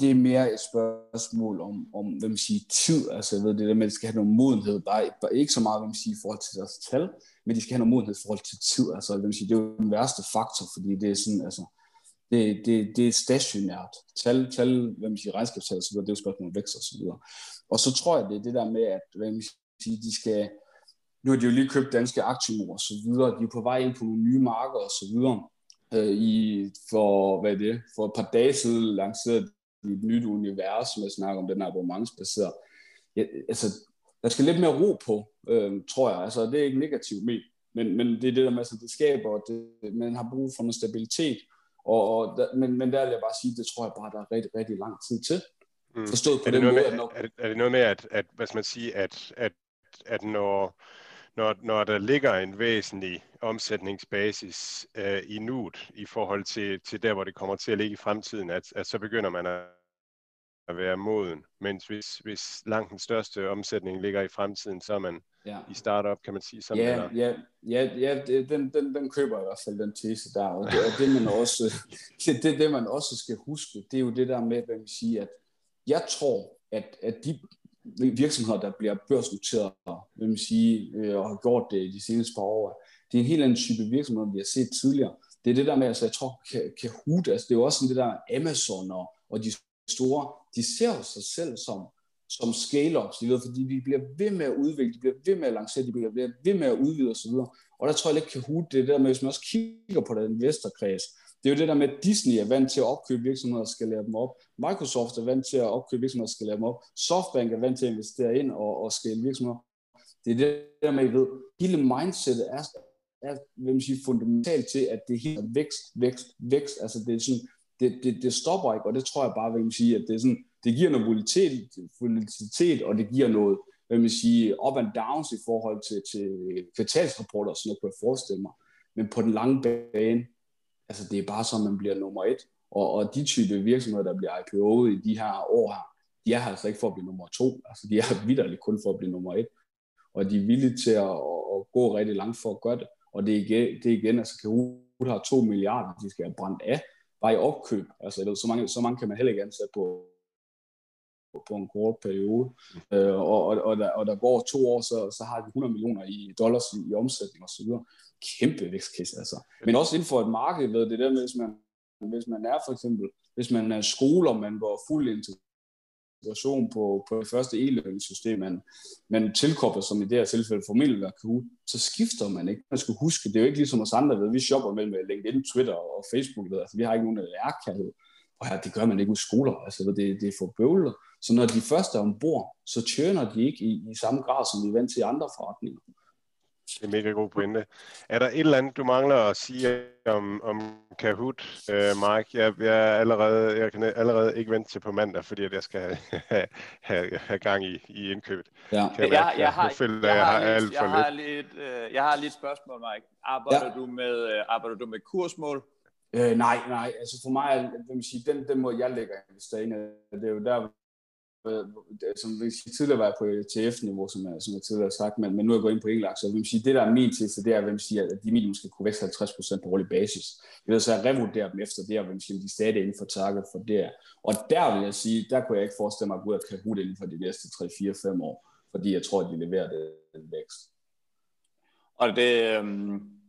det er mere et spørgsmål om, om hvad man siger, tid, altså jeg ved det der med, at de skal have noget modenhed, bare, bare ikke så meget, hvad man siger, i forhold til deres tal, men de skal have noget modenhed i forhold til tid, altså hvad man siger, det er jo den værste faktor, fordi det er sådan, altså, det, det, det er stationært. Tal, tal hvad man siger, regnskabstal, så det er jo spørgsmål om vækst og så videre. Og så tror jeg, det er det der med, at hvad man siger, de skal, nu har de jo lige købt danske aktier og så videre, de er på vej ind på nogle nye markeder og så videre. Øh, i, for, hvad er det, for et par dage siden lancerede de et nyt univers, som jeg snakker om, den abonnementsbaserede. Ja, altså, der skal lidt mere ro på, øh, tror jeg. Altså, det er ikke negativt med, men, men det er det der med, at det skaber, at det, man har brug for noget stabilitet. Og, og der, men, men der vil jeg bare sige, det tror jeg bare, der er rigtig, rigtig lang tid til.
Mm. Forstået på er det den måde. Med, når... er, det, er det noget med, at, at hvad skal man sige, at, at, at når når, når der ligger en væsentlig omsætningsbasis øh, i nuet i forhold til, til der, hvor det kommer til at ligge i fremtiden, at, at så begynder man at at være moden, mens hvis, hvis langt den største omsætning ligger i fremtiden, så er man ja. i startup, kan man sige sådan
Ja, eller? ja, ja, ja det, den, den, den køber jeg i hvert fald, den tese der, og det, og det, man også, det, det, det, man også skal huske, det er jo det der med, hvad man siger, at jeg tror, at, at de virksomheder, der bliver børsnoteret, vil man sige, øh, og har gjort det de seneste par år, det er en helt anden type virksomhed, vi har set tidligere. Det er det der med, altså jeg tror, Kahoot, altså det er jo også sådan det der Amazon og, og de store, de ser jo sig selv som, som scale-ups, de ved, fordi de bliver ved med at udvikle, de bliver ved med at lancere, de bliver ved med at udvide osv. Og der tror jeg lidt, Kahoot, det er det der med, hvis man også kigger på den investorkreds, det er jo det der med, at Disney er vant til at opkøbe virksomheder og skal lære dem op. Microsoft er vant til at opkøbe virksomheder og skal lære dem op. Softbank er vant til at investere ind og, og skale virksomheder. Det er det der med, at I ved, hele mindsetet er, er vil man sige, fundamentalt til, at det er vækst, vækst, vækst. Altså det er sådan, det, det, det stopper ikke, og det tror jeg bare, vil man sige, at det, er sådan, det giver noget volatilitet, volatilitet, og det giver noget, hvad man sige, up and downs i forhold til, til kvartalsrapporter og sådan noget, kunne jeg forestille mig. Men på den lange bane, altså det er bare så, man bliver nummer et. Og, og de type virksomheder, der bliver IPO'et i de her år her, de er altså ikke for at blive nummer to. Altså de er vidderligt kun for at blive nummer et. Og de er villige til at, at, at gå rigtig langt for at gøre det. Og det er igen, det er igen altså Kahoot har to milliarder, de skal have brændt af, bare i opkøb. Altså så mange, så mange kan man heller ikke ansætte på, på en kort periode. Øh, og, og, og, der, og der går to år, så, så har de 100 millioner i dollars i, i omsætning osv kæmpe vækstkiste. Altså. Men også inden for et marked, ved det der med, hvis man, hvis man er for eksempel, hvis man er skoler, man går fuld integration på, på det første e-learning-system, man, man tilkobler, som i det her tilfælde formentlig Kahoot, så skifter man ikke. Man skal huske, det er jo ikke ligesom os andre, ved. vi shopper mellem LinkedIn, Twitter og Facebook, ved. Altså, vi har ikke nogen ærkærhed. Og her, det gør man ikke i skoler, altså det, det er for bøvlet. Så når de første er ombord, så tjener de ikke i, i samme grad, som vi er vant til i andre forretninger.
Det er en mega god pointe. Er der et eller andet, du mangler at sige om, om Kahoot, uh, Mike? Jeg, jeg, er allerede, jeg kan allerede ikke vente til på mandag, fordi at jeg skal have, have, have gang i, i indkøbet.
Ja. Jeg, jeg, jeg, har, føler, jeg, jeg, har, jeg, lidt, jeg, har lidt, uh, jeg har lidt spørgsmål, Mike. Arbejder, ja. du med, uh, arbejder du med kursmål?
Øh, nej, nej. Altså for mig, vil man sige, den, den måde, jeg lægger investere det er jo der, Øh, som vi tidligere var på ETF-niveau, som jeg, som jeg tidligere har sagt, men, men nu er jeg gået ind på engelsk, så vil sige, det der er min tese, det er, at, sige, at de minimum skal kunne vækste 50% på årlig basis. Jeg vil så revurdere dem efter det, og vil sige, at de stadig er inden for target for det. Og der vil jeg sige, der kunne jeg ikke forestille mig at gå ud og Kahoot inden for de næste 3-4-5 år, fordi jeg tror, at de leverer den vækst.
Og det, øhm,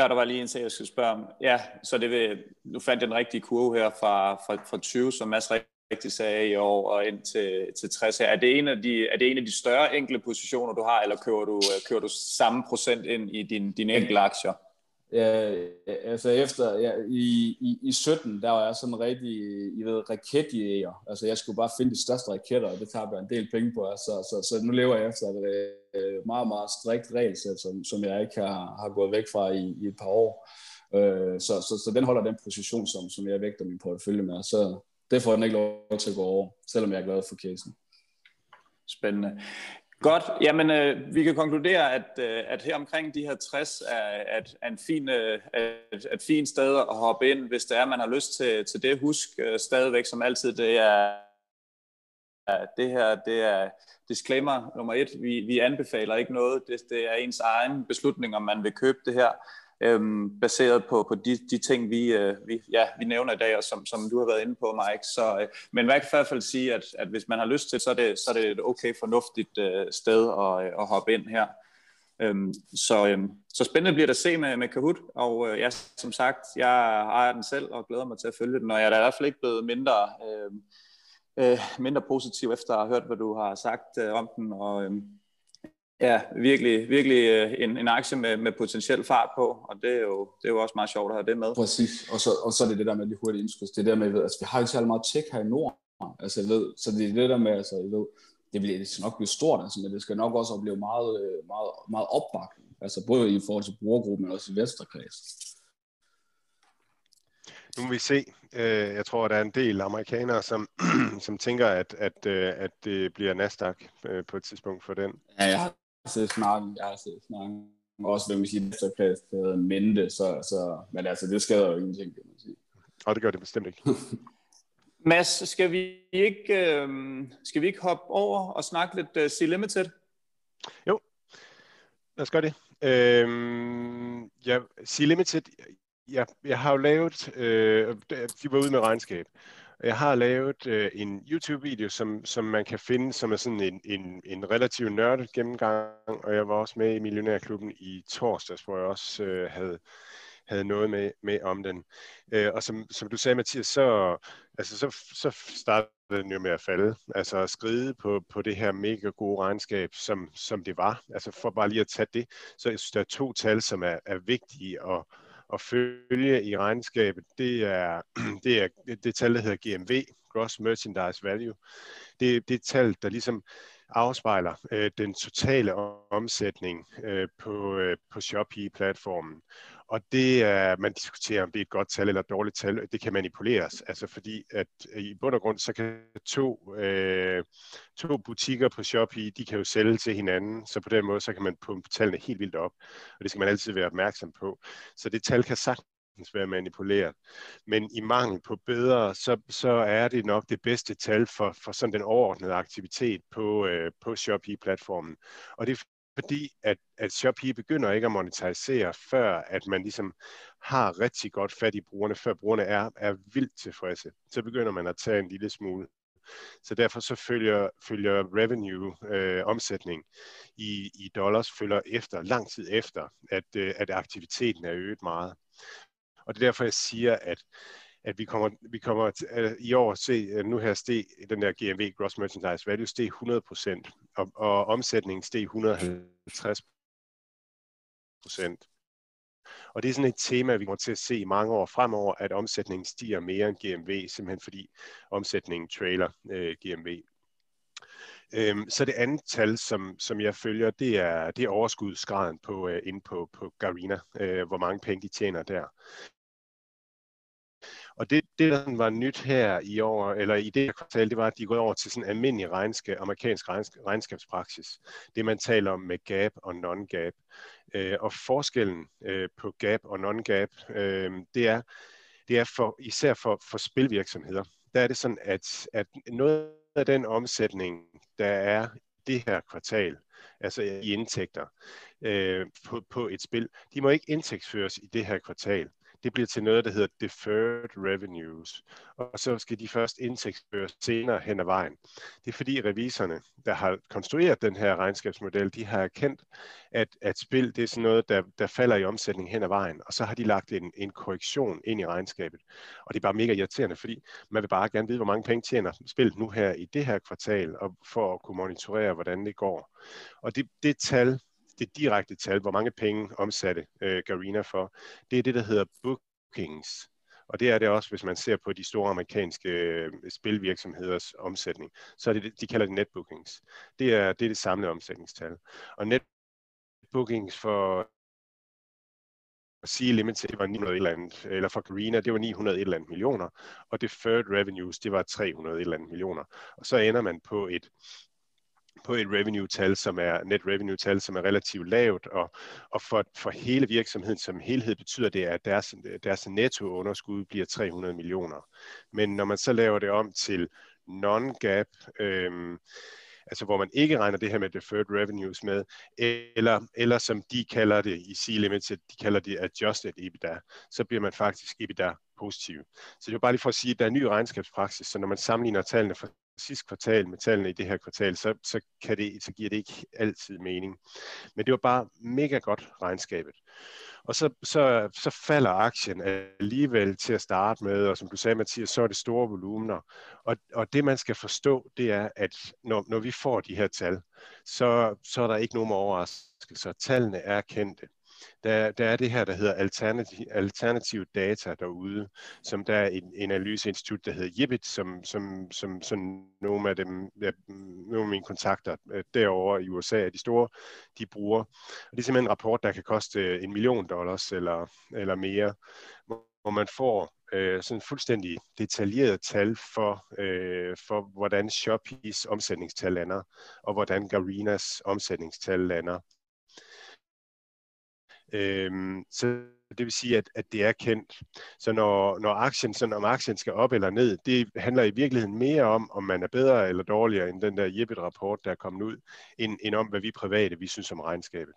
Ja, der var lige en ting, jeg skulle spørge om. Ja, så det vil, nu fandt jeg den rigtige kurve her fra, fra, fra 20, som Mads rigtig sagde i år og ind til, til 60 her. Er det, en af de, er det en af de større enkelte positioner, du har, eller kører du, øh, kører du samme procent ind i din, dine enkelte aktier?
Ja, altså efter, ja, i, i, i 17, der var jeg sådan rigtig, I ved, raketjæger. Altså jeg skulle bare finde de største raketter, og det tager jeg en del penge på. Så, så, så nu lever jeg efter et øh, meget, meget strikt regelsæt, som, som jeg ikke har, har gået væk fra i, i et par år. Øh, så, så, så den holder den position, som, som jeg vægter min portefølje med. Så, det får den ikke lov til at gå over, selvom jeg er glad for casen.
Spændende. Godt, jamen øh, vi kan konkludere, at, øh, at her omkring de her 60 er, at, er en fin, øh, et, et fint sted at hoppe ind, hvis det er, man har lyst til, til det. Husk øh, stadigvæk som altid, det er det her, det er disclaimer nummer et. Vi, vi anbefaler ikke noget. Det, det er ens egen beslutning, om man vil købe det her øhm, baseret på, på de, de ting, vi, øh, vi, ja, vi nævner i dag, og som, som du har været inde på, Mike. Så, øh, men man kan i hvert fald sige, at, at hvis man har lyst til, så er det, så er det et okay fornuftigt øh, sted at, øh, at hoppe ind her. Øhm, så, øhm, så spændende bliver det at se med, med Kahoot, og øh, ja, som sagt, jeg ejer den selv og glæder mig til at følge den, og jeg er da i hvert fald ikke blevet mindre, øh, øh, mindre positiv efter at have hørt, hvad du har sagt øh, om den, og øh, Ja, virkelig, virkelig øh, en, en aktie med, med potentiel fart på, og det er, jo, det er jo også meget sjovt at have det med.
Præcis, og så, og så er det det der med lige hurtigt indskuds, det der med, at altså, vi har jo ikke meget tech her i Norden, altså, jeg ved, så det er det der med, altså, jeg ved, det, bliver, det skal nok blive stort, altså, men det skal nok også opleve meget, øh, meget, meget opbakning, altså både i forhold til brugergruppen, men også i Vesterkreds.
Nu må vi se. Øh, jeg tror, at der er en del amerikanere, som, som tænker, at, at, at det bliver Nasdaq på et tidspunkt for den.
Ja, jeg har set snakken, jeg har set snakken. Også, hvad man siger, næste plads til mente, så, så, men altså, det skader jo ingenting, kan man sige.
Og det gør det bestemt ikke.
Mads, skal vi ikke, øh, skal vi ikke hoppe over og snakke lidt uh, C-Limited?
Jo, lad os gøre det. Øhm, ja, C-Limited, jeg, jeg har jo lavet, øh, de var ude med regnskab, jeg har lavet øh, en YouTube-video, som, som man kan finde, som er sådan en, en, en relativt nørdet gennemgang, og jeg var også med i Millionærklubben i torsdags, hvor jeg også øh, havde, havde noget med, med om den. Øh, og som, som du sagde, Mathias, så, altså, så, så startede den jo med at falde, altså at skride på, på det her mega gode regnskab, som, som det var. Altså for bare lige at tage det, så jeg synes, der er to tal, som er, er vigtige at, at følge i regnskabet, det er det, er, det tal, der hedder GMV, Gross Merchandise Value. Det, det er tal, der ligesom afspejler øh, den totale omsætning øh, på, øh, på Shopee-platformen. Og det er, man diskuterer, om det er et godt tal eller et dårligt tal. Øh, det kan manipuleres, altså fordi at øh, i bund og grund, så kan to, øh, to butikker på Shopee, de kan jo sælge til hinanden, så på den måde, så kan man pumpe tallene helt vildt op, og det skal man altid være opmærksom på. Så det tal kan sagtens være manipuleret. Men i mangel på bedre, så, så er det nok det bedste tal for, for sådan den overordnede aktivitet på, øh, på Shopee-platformen. Og det er fordi at, at Shopee begynder ikke at monetarisere, før at man ligesom har rigtig godt fat i brugerne, før brugerne er, er vildt tilfredse. Så begynder man at tage en lille smule. Så derfor så følger, følger revenue, øh, omsætning i, i dollars, følger efter, lang tid efter, at, øh, at aktiviteten er øget meget. Og det er derfor, jeg siger, at at vi kommer, vi kommer til, uh, i år se, uh, nu her steg den der GMV, Gross Merchandise Value, steg 100%, og, og omsætningen steg 150% Og det er sådan et tema, vi kommer til at se i mange år fremover, at omsætningen stiger mere end GMV, simpelthen fordi omsætningen trailer øh, uh, GMV. Øhm, så det andet tal, som, som jeg følger, det er, det er overskudsgraden på, uh, inde på, på Garina, uh, hvor mange penge de tjener der. Og det, det, der var nyt her i år, eller i det her kvartal, det var, at de går over til sådan en almindelig regnskab, amerikansk regnskabspraksis. Det, man taler om med gap og non-gap. Øh, og forskellen øh, på gap og non-gap, øh, det er, det er for, især for, for spilvirksomheder. Der er det sådan, at, at noget af den omsætning, der er det her kvartal, altså i indtægter øh, på, på et spil, de må ikke indtægtsføres i det her kvartal det bliver til noget, der hedder deferred revenues, og så skal de først indtægtsføres senere hen ad vejen. Det er fordi reviserne, der har konstrueret den her regnskabsmodel, de har erkendt, at, at spil det er sådan noget, der, der falder i omsætning hen ad vejen, og så har de lagt en, en korrektion ind i regnskabet. Og det er bare mega irriterende, fordi man vil bare gerne vide, hvor mange penge tjener spillet nu her i det her kvartal, og for at kunne monitorere, hvordan det går. Og det, det tal, det direkte tal, hvor mange penge omsatte øh, Garena for, det er det, der hedder bookings. Og det er det også, hvis man ser på de store amerikanske øh, spilvirksomheders omsætning. Så er det, de kalder det netbookings. Det er det, er det samlede omsætningstal. Og netbookings for Sea Limited, det var 900 et eller andet, eller for Carina, det var 900 et eller andet millioner, og deferred revenues, det var 300 et eller andet millioner. Og så ender man på et på et revenue-tal, som er net revenue-tal, som er relativt lavt, og, og for, for hele virksomheden som helhed betyder det, at deres, deres netto-underskud bliver 300 millioner. Men når man så laver det om til non-gap, øhm, altså hvor man ikke regner det her med deferred revenues med, eller, eller som de kalder det i C-Limited, de kalder det adjusted EBITDA, så bliver man faktisk EBITDA positiv. Så det er bare lige for at sige, at der er ny regnskabspraksis, så når man sammenligner tallene for sidste kvartal med tallene i det her kvartal, så, så, kan det, så giver det ikke altid mening. Men det var bare mega godt regnskabet. Og så, så, så falder aktien alligevel til at starte med, og som du sagde, Mathias, så er det store volumener. Og, og det man skal forstå, det er, at når, når vi får de her tal, så, så er der ikke nogen overraskelser. Tallene er kendte der, der er det her, der hedder alternativ, alternativ data derude, som der er en, en analyseinstitut, der hedder Jibbit, som, som, som, som nogle af dem, ja, nogle af mine kontakter derover derovre i USA, er de store, de bruger. Og det er simpelthen en rapport, der kan koste øh, en million dollars eller, eller mere, hvor man får øh, sådan fuldstændig detaljeret tal for, øh, for hvordan Shopees omsætningstal lander, og hvordan Garenas omsætningstal lander. Øhm, så det vil sige, at, at det er kendt. Så når, når aktien, så når aktien skal op eller ned, det handler i virkeligheden mere om, om man er bedre eller dårligere end den der Jeppet-rapport, der er kommet ud, end, end om, hvad vi private vi synes om regnskabet.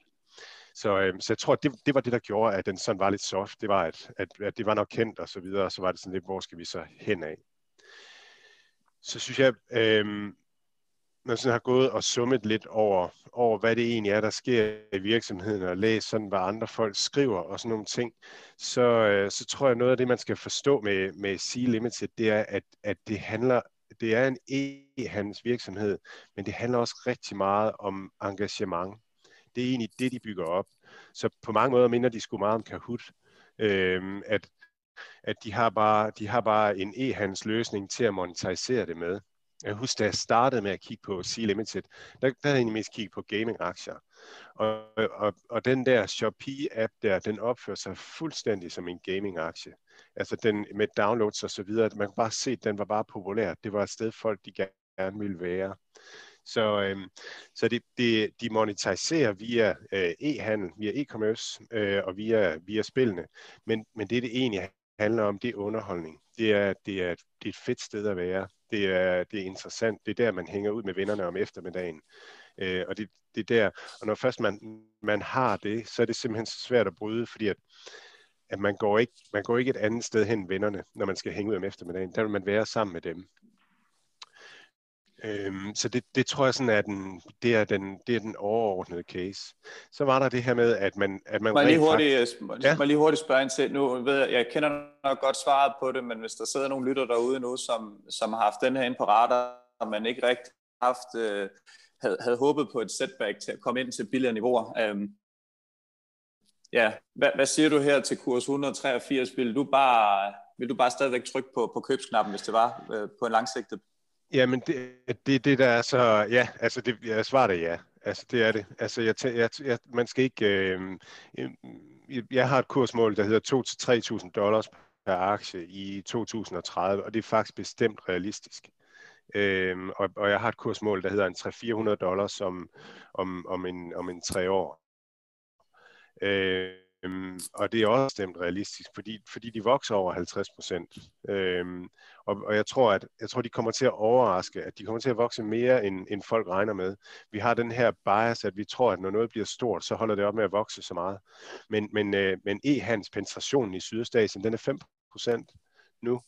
Så, øhm, så jeg tror, det, det var det, der gjorde, at den sådan var lidt soft. Det var, at, at, at det var nok kendt og så videre, og så var det sådan lidt, hvor skal vi så hen af? Så synes jeg, øhm, man sådan har gået og summet lidt over, over, hvad det egentlig er, der sker i virksomheden, og læst sådan, hvad andre folk skriver og sådan nogle ting, så, øh, så tror jeg, noget af det, man skal forstå med, med Sea Limited, det er, at, at det handler det er en e-handels virksomhed, men det handler også rigtig meget om engagement. Det er egentlig det, de bygger op. Så på mange måder minder de sgu meget om Kahoot. Øhm, at, at de har bare, de har bare en e-handels løsning til at monetarisere det med. Jeg husker, da jeg startede med at kigge på Sea Limited, der, der havde jeg mest kigget på gaming-aktier. Og, og, og den der Shopee-app der, den opfører sig fuldstændig som en gaming-aktie. Altså den med downloads og så videre. Man kan bare se, at den var bare populær. Det var et sted, folk de gerne ville være. Så, øhm, så det, det, de monetiserer via øh, e-handel, via e-commerce øh, og via, via spillene. Men, men det, det egentlig handler om, det er underholdning. Det er, det, er, det er et fedt sted at være det er, det er interessant. Det er der, man hænger ud med vennerne om eftermiddagen. Øh, og det, det er der, og når først man, man har det, så er det simpelthen så svært at bryde, fordi at, at man, går ikke, man går ikke et andet sted hen vennerne, når man skal hænge ud om eftermiddagen. Der vil man være sammen med dem. Øhm, så det, det tror jeg sådan er den, det er den, det er den overordnede case. Så var der det her med, at man, at man
må jeg lige hurtigt, faktisk... må, ja? må lige hurtigt spørge ind til, nu ved jeg, jeg kender nok godt svaret på det, men hvis der sidder nogle lytter derude nu, som, som har haft den her ind på radar, og man ikke rigtig haft, øh, havde, havde håbet på et setback til at komme ind til billigere niveauer. Øhm, ja, hvad, hvad siger du her til kurs 183? Vil du bare, vil du bare stadigvæk trykke på, på købsknappen, hvis det var øh, på en langsigtet
Jamen, det, det, det der er så, ja, altså det, jeg svarer det ja. Altså det er det. Altså jeg, jeg, jeg man skal ikke, øh, øh, jeg har et kursmål, der hedder 2-3.000 dollars per aktie i 2030, og det er faktisk bestemt realistisk. Øhm, og, og jeg har et kursmål, der hedder en 300-400 dollars om, om, om, en, om en tre år. Øh, Øhm, og det er også stemt realistisk, fordi, fordi de vokser over 50 procent. Øhm, og, og jeg tror, at jeg tror, de kommer til at overraske, at de kommer til at vokse mere, end, end folk regner med. Vi har den her bias, at vi tror, at når noget bliver stort, så holder det op med at vokse så meget. Men, men, øh, men e-handels penetrationen i Sydøstasien, den er 5 procent nu.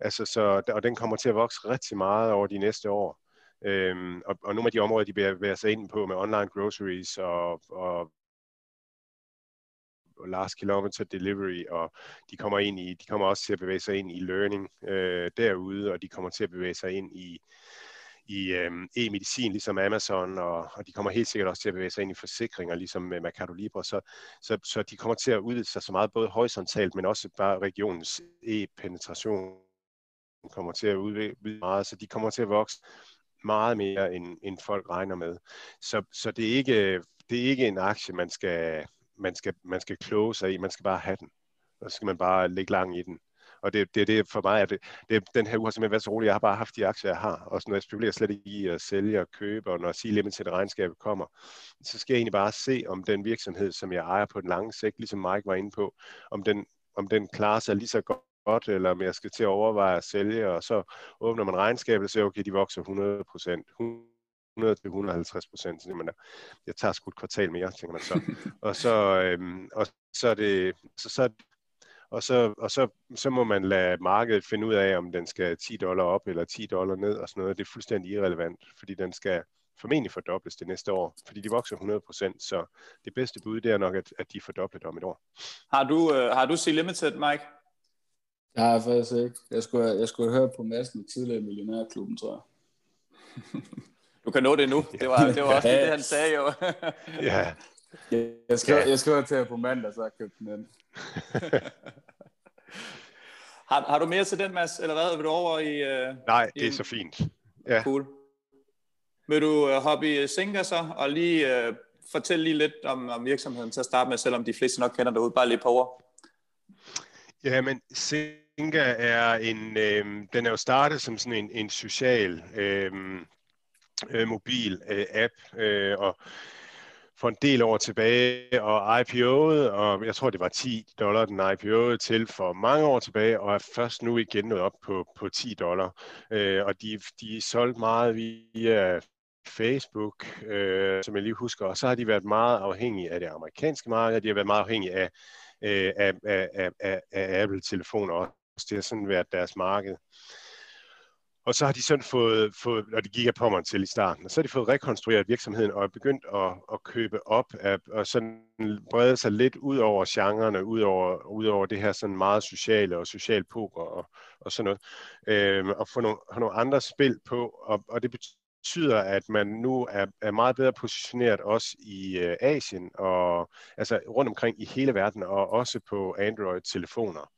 Altså, så, og den kommer til at vokse rigtig meget over de næste år. Øhm, og, og nogle af de områder, de bevæger sig ind på med online groceries og, og last kilometer delivery, og de kommer, ind i, de kommer også til at bevæge sig ind i learning øh, derude, og de kommer til at bevæge sig ind i, i øh, e-medicin, ligesom Amazon, og, og de kommer helt sikkert også til at bevæge sig ind i forsikringer, ligesom med Mercado Libre, så, så, så de kommer til at udvide sig så meget, både horisontalt, men også bare regionens e-penetration kommer til at udvide meget, så de kommer til at vokse meget mere, end, end folk regner med. Så, så det, er ikke, det er ikke en aktie, man skal, man skal, man skal kloge sig i, man skal bare have den. Og så skal man bare ligge lang i den. Og det, det, det for mig, at det, det, den her uge har simpelthen været så rolig. Jeg har bare haft de aktier, jeg har. Og når jeg spekulerer slet ikke i at sælge og købe, og når C-Limited regnskabet kommer, så skal jeg egentlig bare se, om den virksomhed, som jeg ejer på den lange sigt, ligesom Mike var inde på, om den, om den klarer sig lige så godt, eller om jeg skal til at overveje at sælge, og så åbner man regnskabet og siger, okay, de vokser 100 procent. 100-150 procent. Jeg tager sgu et kvartal mere, tænker man så. og så, øhm, og så er det, så, så, og så, og så, så må man lade markedet finde ud af, om den skal 10 dollar op eller 10 dollar ned og sådan noget. Det er fuldstændig irrelevant, fordi den skal formentlig fordobles det næste år, fordi de vokser 100%, så det bedste bud det er nok, at, at de fordobler om et år.
Har du, øh, har du C-Limited, Mike?
Det har jeg faktisk ikke. Jeg skulle, jeg skulle høre på massen tidligere i Millionærklubben, tror jeg.
Du kan nå det nu. Det var, det var også det, han sagde jo.
ja.
Jeg skal, ja. jeg skal til på mandag, så har jeg købt den ind.
har, har du mere til den, Mads? Eller hvad? Vil du over i... Uh,
Nej,
det
er en... så fint. Ja.
Cool. Vil du uh, hoppe i Singa så, og lige uh, fortælle lige lidt om, om virksomheden til at starte med, selvom de fleste nok kender derude, bare lige på ord.
Ja, men Singa er en, øh, den er jo startet som sådan en, en social øh, øh, mobil øh, app, øh, og for en del år tilbage, og IPO'et, og jeg tror, det var 10 dollar, den IPO'ede til for mange år tilbage, og er først nu igen nået op på, på 10 dollar. Øh, og de, de er solgt meget via Facebook, øh, som jeg lige husker, og så har de været meget afhængige af det amerikanske marked, de har været meget afhængige af, øh, af, af, af, af, af Apple-telefoner også. Det har sådan været deres marked. Og så har de sådan fået, fået og det gik jeg på mig til i starten, og så har de fået rekonstrueret virksomheden og er begyndt at, at købe op af, og sådan brede sig lidt ud over genrerne, ud over, ud over det her sådan meget sociale og social poker og, og sådan noget, øhm, og få nogle, have nogle andre spil på, og, og det betyder, at man nu er, er meget bedre positioneret også i øh, Asien, og altså rundt omkring i hele verden, og også på Android-telefoner.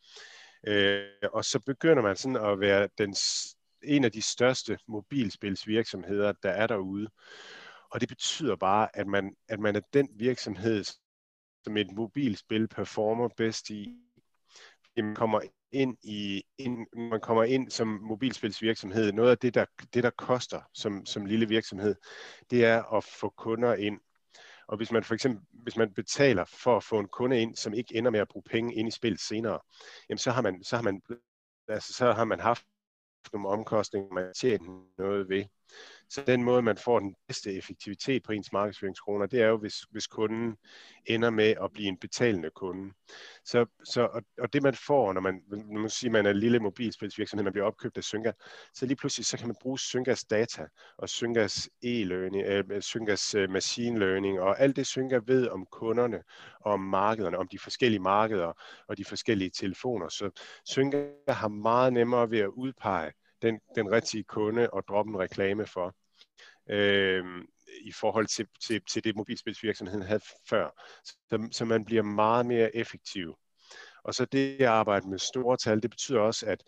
Øh, og så begynder man sådan at være den en af de største mobilspilsvirksomheder, der er derude. Og det betyder bare, at man, at man er den virksomhed, som et mobilspil performer bedst i. Man kommer ind i, ind, man kommer ind som mobilspilsvirksomhed. Noget af det, der, det, der koster som, som lille virksomhed, det er at få kunder ind. Og hvis man for eksempel hvis man betaler for at få en kunde ind, som ikke ender med at bruge penge ind i spillet senere, jamen så har man, så har man, altså så har man haft nogle omkostninger, man tjener noget ved. Så den måde, man får den bedste effektivitet på ens markedsføringskroner, det er jo, hvis, hvis kunden ender med at blive en betalende kunde. Så, så, og, og det man får, når man, når man siger, man er en lille mobilspilsvirksomhed, man bliver opkøbt af Synga, så lige pludselig så kan man bruge Syngas data og Syngas e-learning, øh, øh Syngas øh, machine learning og alt det Synga ved om kunderne, om markederne, om de forskellige markeder og de forskellige telefoner. Så Synga har meget nemmere ved at udpege den, den rigtige kunde og droppe en reklame for. Øh, i forhold til, til, til det mobilspilsvirksomheden havde før. Så, så man bliver meget mere effektiv. Og så det at arbejde med store tal, det betyder også, at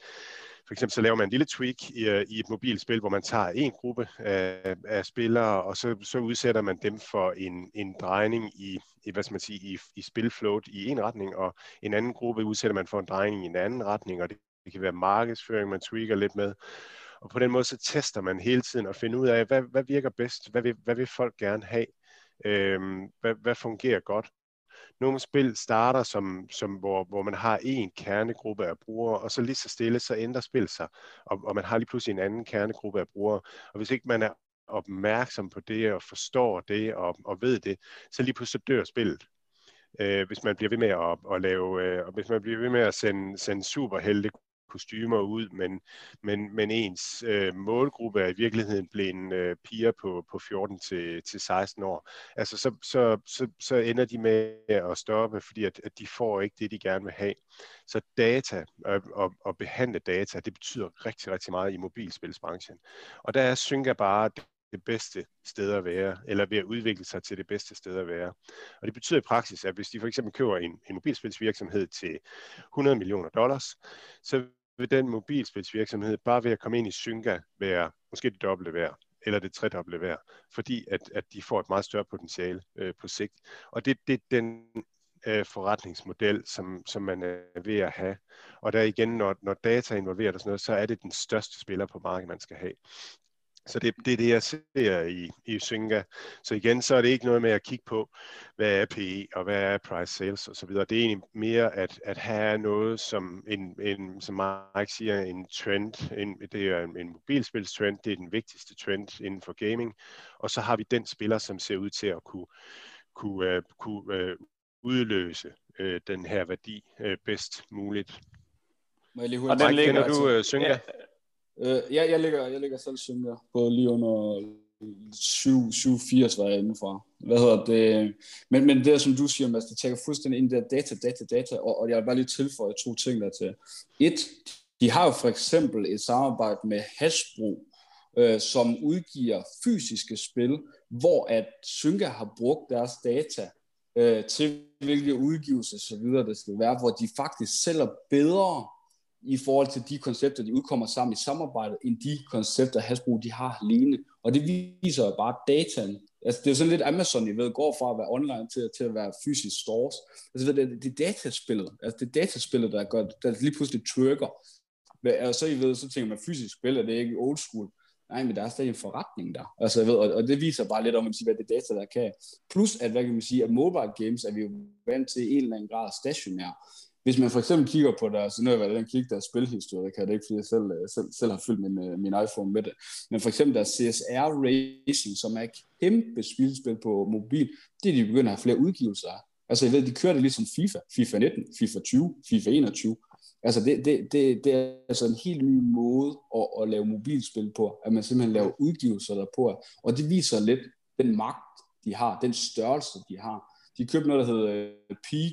for eksempel så laver man en lille tweak i, øh, i et mobilspil, hvor man tager en gruppe af, af spillere, og så, så udsætter man dem for en, en drejning i, i, hvad skal man sige, i, i spilflowet i en retning, og en anden gruppe udsætter man for en drejning i en anden retning, og det, det kan være markedsføring, man tweaker lidt med. Og på den måde så tester man hele tiden og finder ud af, hvad, hvad virker bedst, hvad vil, hvad vil folk gerne have, øhm, hvad, hvad fungerer godt. Nogle spil starter, som, som hvor, hvor man har en kernegruppe af brugere, og så lige så stille, så ændrer spil sig, og, og man har lige pludselig en anden kernegruppe af brugere. Og hvis ikke man er opmærksom på det, og forstår det, og, og ved det, så lige pludselig dør spillet. Øh, hvis man bliver ved med at, at lave, øh, og hvis man bliver ved med at sende, sende superhelte kostymer ud, men, men, men ens øh, målgruppe er i virkeligheden blevet øh, piger på, på 14 til, til 16 år. Altså så, så, så, så ender de med at stoppe, fordi at, at de får ikke det, de gerne vil have. Så data og, og, og behandle data, det betyder rigtig, rigtig meget i mobilspilsbranchen. Og der er Synga bare det bedste sted at være, eller ved at udvikle sig til det bedste sted at være. Og det betyder i praksis, at hvis de for eksempel køber en, en mobilspilsvirksomhed til 100 millioner dollars, så vil den mobilspilsvirksomhed bare ved at komme ind i Synga være måske det dobbelte værd, eller det tredobbelte værd, fordi at, at de får et meget større potentiale øh, på sigt. Og det, det er den øh, forretningsmodel, som, som man er ved at have. Og der igen, når, når data er involveret og sådan noget, så er det den største spiller på markedet, man skal have. Så det, det er det, jeg ser i, i Synga. Så igen, så er det ikke noget med at kigge på, hvad er PE og hvad er price sales osv. Det er egentlig mere at, at have noget, som, en, en, som Mike siger, en trend. En, det er en, en mobilspilstrend, det er den vigtigste trend inden for gaming. Og så har vi den spiller, som ser ud til at kunne, kunne, uh, kunne uh, udløse uh, den her værdi uh, bedst muligt.
Må jeg lige
hurtigt? Og den ligger, kender du uh, Synga? Ja.
Øh, ja, jeg ligger, jeg ligger selv synker på lige under 780, var jeg fra. Hvad hedder det? Men, men det, som du siger, Mads, det tager fuldstændig ind i der data, data, data, og, og jeg vil bare lige tilføje to ting der til. Et, de har jo for eksempel et samarbejde med Hasbro, øh, som udgiver fysiske spil, hvor at Synka har brugt deres data øh, til hvilke udgivelser så videre det skal være, hvor de faktisk sælger bedre i forhold til de koncepter, de udkommer sammen i samarbejdet, end de koncepter, Hasbro de har alene. Og det viser jo bare dataen. Altså, det er sådan lidt Amazon, I ved, går fra at være online til, til at være fysisk stores. Altså, det, det er dataspillet. Altså, det er dataspillet, der, gør, der lige pludselig trigger. Og så, I ved, så tænker man, fysisk spil, er det ikke old school? Nej, men der er stadig en forretning der. Altså, jeg ved, og, og, det viser bare lidt om, at sige, hvad det data, der kan. Plus, at, hvad kan man sige, at mobile games er vi jo vant til i en eller anden grad stationær. Hvis man for eksempel kigger på deres, nu har jeg været kigge deres spilhistorie, kan det ikke, fordi jeg selv, øh, selv, selv har fyldt min, øh, min iPhone med det, men for eksempel deres CSR Racing, som er et kæmpe spilspil på mobil, det er de begynder at have flere udgivelser af. Altså, jeg ved, de kører det ligesom FIFA, FIFA 19, FIFA 20, FIFA 21. Altså, det, det, det, det er altså en helt ny måde at, at lave mobilspil på, at man simpelthen laver udgivelser derpå, og det viser lidt den magt, de har, den størrelse, de har. De købte noget, der hedder øh, Peak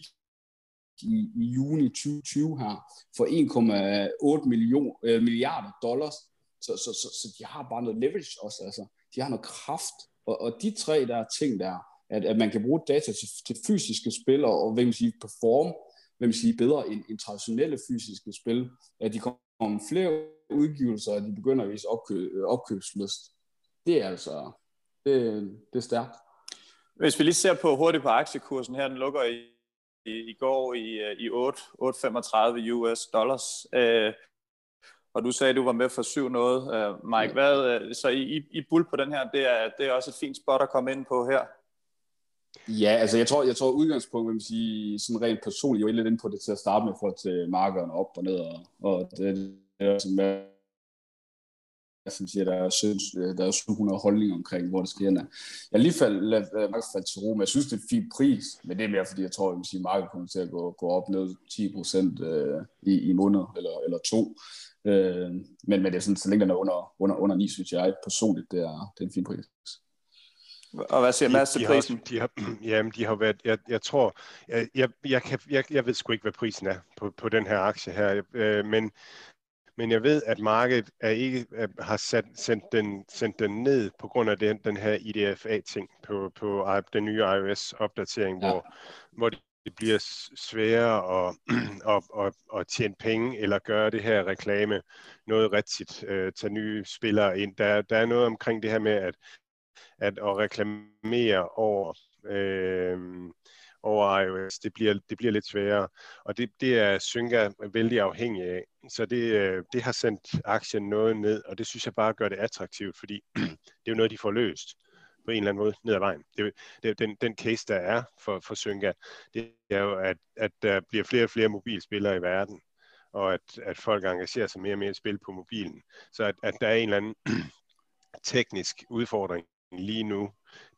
i, i juni 2020 her for 1,8 million, øh, milliarder dollars. Så, så, så, så de har bare noget leverage også. Altså. De har noget kraft. Og, og de tre der ting der, at, at man kan bruge data til, til fysiske spil og, og hvad man sige, perform hvad man sige, bedre end, end traditionelle fysiske spil. At de kommer med flere udgivelser, og de begynder at vise opkøb, øh, opkøbsløst. Det er altså det, det er stærkt.
Hvis vi lige ser på hurtigt på aktiekursen her, den lukker i i, går i, øh, i 8, 8,35 US dollars. Øh, og du sagde, at du var med for syv noget. Øh, Mike, hvad, øh, så I, I bull på den her, det er, det er også et fint spot at komme ind på her.
Ja, altså jeg tror, jeg tror udgangspunkt, vil man sige, sådan rent personligt, jeg var lidt inde på det til at starte med, for til markederne op og ned, og, og det, det er sådan, jeg synes, at der er, synes, der er 700 holdninger omkring, hvor det skal hen. Jeg lige faldt, faldt til ro, men jeg synes, det er en fin pris, men det er mere, fordi jeg tror, at markedet kommer til at gå, gå op ned 10 procent øh, i, i måned eller, eller to. Øh, men, men det er sådan, så længe den er under, under, under 9, synes jeg personligt, det er, det er en fin pris.
Og hvad siger Mads til prisen?
De har, jamen, de har været, jeg, jeg tror, jeg, jeg, jeg, kan, jeg, jeg ved sgu ikke, hvad prisen er på, på den her aktie her, øh, men men jeg ved, at markedet er ikke, er, har sat, sendt, den, sendt den ned på grund af den, den her IDFA-ting på, på den nye iOS-opdatering, ja. hvor, hvor det bliver sværere at, at, at, at tjene penge eller gøre det her reklame noget rigtigt, øh, tage nye spillere ind. Der, der er noget omkring det her med at, at, at reklamere over, øh, over iOS, det bliver, det bliver lidt sværere, og det, det er Synga vældig afhængig af. Så det, øh, det har sendt aktien noget ned, og det synes jeg bare gør det attraktivt, fordi det er jo noget, de får løst på en eller anden måde ned ad vejen. Det, det, den, den case, der er for, for Synga, det er jo, at, at der bliver flere og flere mobilspillere i verden, og at, at folk engagerer sig mere og mere i spil på mobilen. Så at, at der er en eller anden teknisk udfordring lige nu,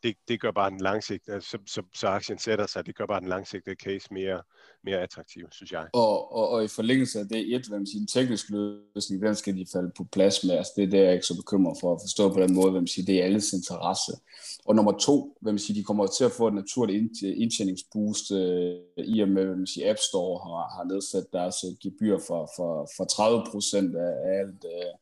det, det gør bare den langsigtede, altså, så, så, så aktien sætter sig, det gør bare den langsigtede case mere, mere attraktiv, synes jeg.
Og, og, og i forlængelse af det, et, hvem man siger, teknisk løsning, hvem skal de falde på plads med? Altså, det er det, jeg er ikke så bekymret for at forstå på den måde, hvem siger, det er alles interesse. Og nummer to, hvem siger, de kommer til at få et naturligt indtjeningsboost øh, i og med, hvem siger, App Store har, har nedsat deres øh, gebyr for, for, for 30 procent af alt øh,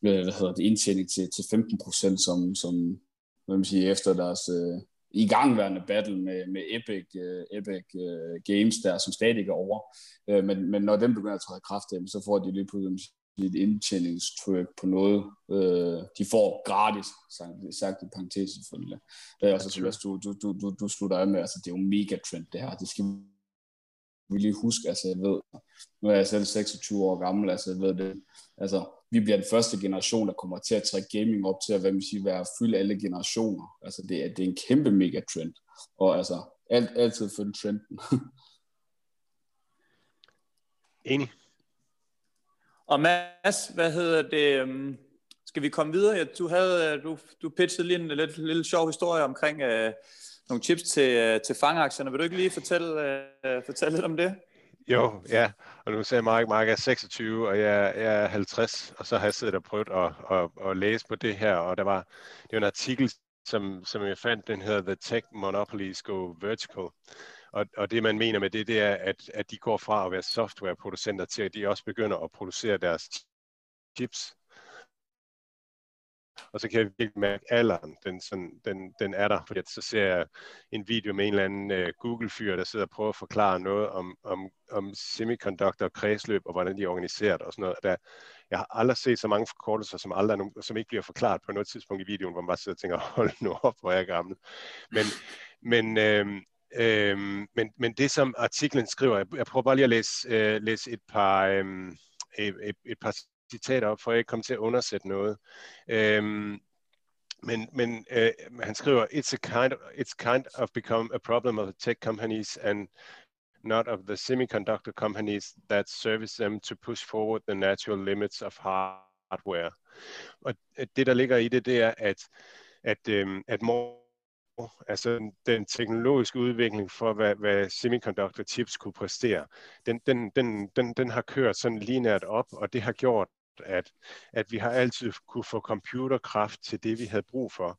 hvad hedder det, indtjening til, til 15 procent, som, som hvad man siger, efter deres øh, igangværende battle med, med Epic, øh, Epic øh, Games der, som stadig er over. Øh, men, men når den begynder at træde kraft, så får de lige pludselig et indtjeningstryk på noget, øh, de får gratis, sagt, sagt i parentes selvfølgelig. Øh, og så synes du, du, du, du, du slutter af med, altså det er jo mega trend det her, det skal vi lige huske, altså jeg ved, nu er jeg selv 26 år gammel, altså jeg ved det, altså vi bliver den første generation, der kommer til at trække gaming op til at hvad man siger, være fylde alle generationer. Altså det er, det er en kæmpe mega trend. Og altså alt, altid følge trenden.
Enig.
Og Mads, hvad hedder det? Øhm, skal vi komme videre? Du, havde, øh, du, du pitchede lige en lidt, lille sjov historie omkring øh, nogle chips til, øh, til fangaktierne. Vil du ikke lige fortælle, øh, fortælle lidt om det?
Jo, ja. Og nu sagde Mark, Mark er 26, og jeg, jeg er 50, og så har jeg siddet og prøvet at, at, at læse på det her, og der var, det var en artikel, som, som jeg fandt, den hedder The Tech Monopolies Go Vertical. Og, og det man mener med det, det er, at, at de går fra at være softwareproducenter til, at de også begynder at producere deres chips og så kan jeg virkelig mærke alderen, den, sådan, den, den er der, fordi så ser jeg en video med en eller anden uh, Google-fyr, der sidder og prøver at forklare noget om, om, om semiconductor kredsløb og hvordan de er organiseret og sådan noget. Der, jeg har aldrig set så mange forkortelser, som, aldrig nogen, som ikke bliver forklaret på noget tidspunkt i videoen, hvor man bare sidder og tænker, hold nu op, hvor er jeg gammel. Men, men, øh, Øhm, men, men det som artiklen skriver, jeg, jeg prøver bare lige at læse, øh, læse et par øh, et, et, et par citater op, for at jeg ikke til at undersætte noget. Øhm, men, men øh, han skriver, it's, a kind of, it's kind of become a problem of the tech companies and not of the semiconductor companies that service them to push forward the natural limits of hardware. Og øh, det, der ligger i det, det er, at, at, øhm, at more altså den teknologiske udvikling for, hvad, hvad semiconductor chips kunne præstere, den, den, den, den, den har kørt sådan lineært op, og det har gjort, at, at vi har altid kunne få computerkraft til det, vi havde brug for.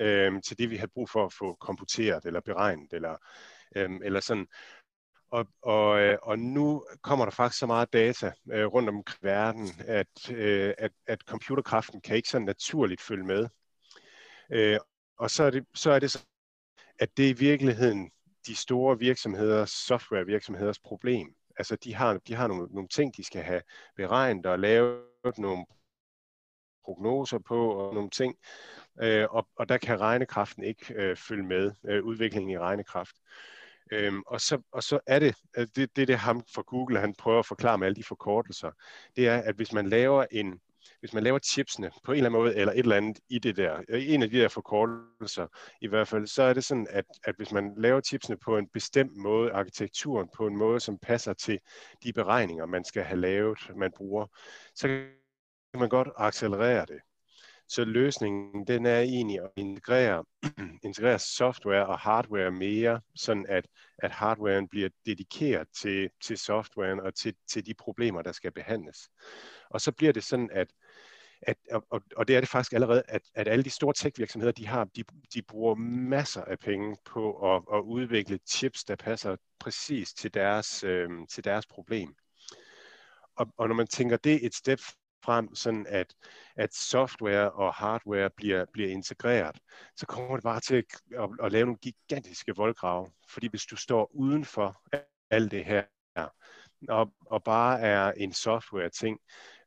Øhm, til det, vi havde brug for at få komputeret eller beregnet, eller, øhm, eller sådan. Og, og, øh, og nu kommer der faktisk så meget data øh, rundt om verden, at, øh, at, at computerkraften kan ikke så naturligt følge med. Øh, og så er, det, så er det så, at det er i virkeligheden de store virksomheders, softwarevirksomheders problem altså de har, de har nogle, nogle ting, de skal have beregnet og lavet nogle prognoser på og nogle ting, øh, og, og der kan regnekraften ikke øh, følge med øh, udviklingen i regnekraft. Øhm, og, så, og så er det, det, det det ham fra Google, han prøver at forklare med alle de forkortelser, det er, at hvis man laver en, hvis man laver chipsene på en eller anden måde, eller et eller andet i det der, øh, en af de der forkortelser i hvert fald, så er det sådan, at, at hvis man laver chipsene på en bestemt måde, arkitekturen på en måde, som passer til de beregninger, man skal have lavet, man bruger, så kan man godt accelerere det. Så løsningen den er egentlig at integrere, integrere software og hardware mere, sådan at, at hardwaren bliver dedikeret til, til softwaren og til, til de problemer, der skal behandles. Og så bliver det sådan, at at, og, og det er det faktisk allerede, at, at alle de store tech-virksomheder, de, har, de, de bruger masser af penge på at, at udvikle chips, der passer præcis til deres, øh, til deres problem. Og, og når man tænker det et step frem, sådan at, at software og hardware bliver, bliver integreret, så kommer det bare til at, at, at lave nogle gigantiske voldgrave. Fordi hvis du står uden for alt det her, og, og bare er en software-ting,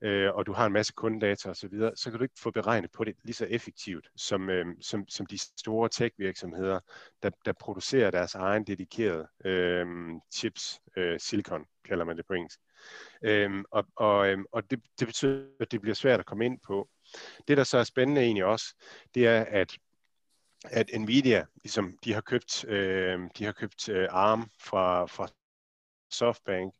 øh, og du har en masse kundedata osv., så, videre, så kan du ikke få beregnet på det lige så effektivt, som, øh, som, som de store tech-virksomheder, der, der producerer deres egen dedikerede øh, chips, øh, silicon kalder man det på engelsk. Øh, og og, øh, og det, det betyder, at det bliver svært at komme ind på. Det, der så er spændende egentlig også, det er, at at Nvidia, ligesom de har købt, øh, de har købt øh, ARM fra, fra SoftBank.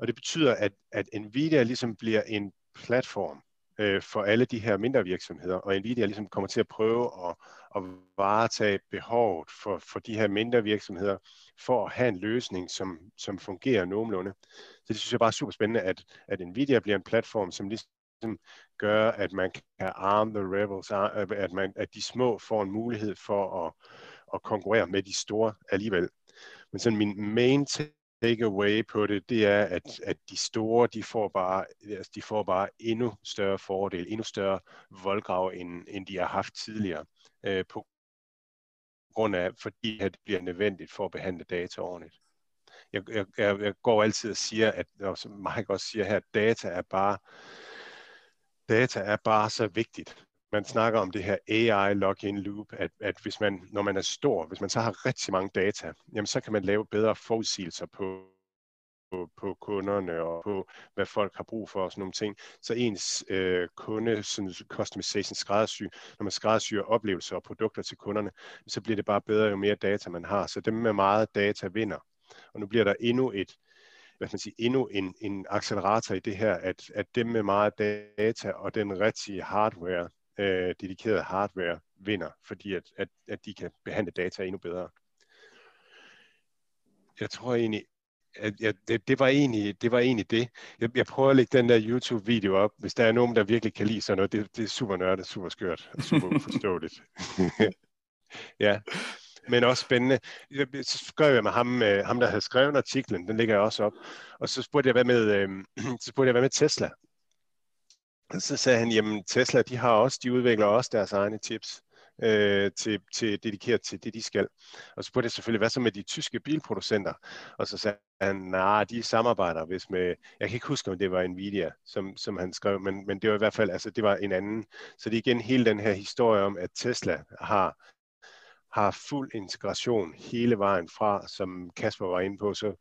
Og det betyder, at, at Nvidia ligesom bliver en platform øh, for alle de her mindre virksomheder, og Nvidia ligesom kommer til at prøve at, at varetage behovet for, for de her mindre virksomheder, for at have en løsning, som, som fungerer nogenlunde. Så det synes jeg bare er super spændende, at, at Nvidia bliver en platform, som ligesom gør, at man kan arm the rebels, øh, at, man, at de små får en mulighed for at, at konkurrere med de store alligevel. Men sådan min main takeaway på det, det er, at, at de store, de får, bare, altså de får bare endnu større fordel, endnu større voldgrav, end, end de har haft tidligere, øh, på grund af, fordi det bliver nødvendigt for at behandle data ordentligt. Jeg, jeg, jeg går altid og siger, at, og som Mike også siger her, at data er bare, data er bare så vigtigt man snakker om det her AI login loop, at, at hvis man, når man er stor, hvis man så har rigtig mange data, jamen så kan man lave bedre forudsigelser på, på, på kunderne og på, hvad folk har brug for og sådan nogle ting. Så ens øh, kunde, sådan customization, skræddersy, når man skræddersyr oplevelser og produkter til kunderne, så bliver det bare bedre, jo mere data man har. Så dem med meget data vinder. Og nu bliver der endnu et, hvad man sige, endnu en, en accelerator i det her, at, at dem med meget data og den rigtige hardware, øh, dedikeret hardware vinder, fordi at, at, at de kan behandle data endnu bedre. Jeg tror egentlig, at ja, det, det, var egentlig, det var egentlig det. Jeg, jeg prøver at lægge den der YouTube-video op, hvis der er nogen, der virkelig kan lide sådan noget. Det, det er super nørdet, super skørt og super uforståeligt. ja, men også spændende. Så skrev jeg med ham, øh, ham der havde skrevet artiklen, den ligger jeg også op. Og så spurgte jeg, hvad med, øh, så spurgte jeg, hvad med Tesla? Så sagde han, jamen Tesla, de har også, de udvikler også deres egne chips øh, til, til dedikeret til det, de skal. Og så spurgte jeg selvfølgelig, hvad så med de tyske bilproducenter? Og så sagde han, nej, de samarbejder hvis med, jeg kan ikke huske, om det var Nvidia, som, som han skrev, men, men det var i hvert fald, altså det var en anden. Så det er igen hele den her historie om, at Tesla har har fuld integration hele vejen fra, som Kasper var inde på, så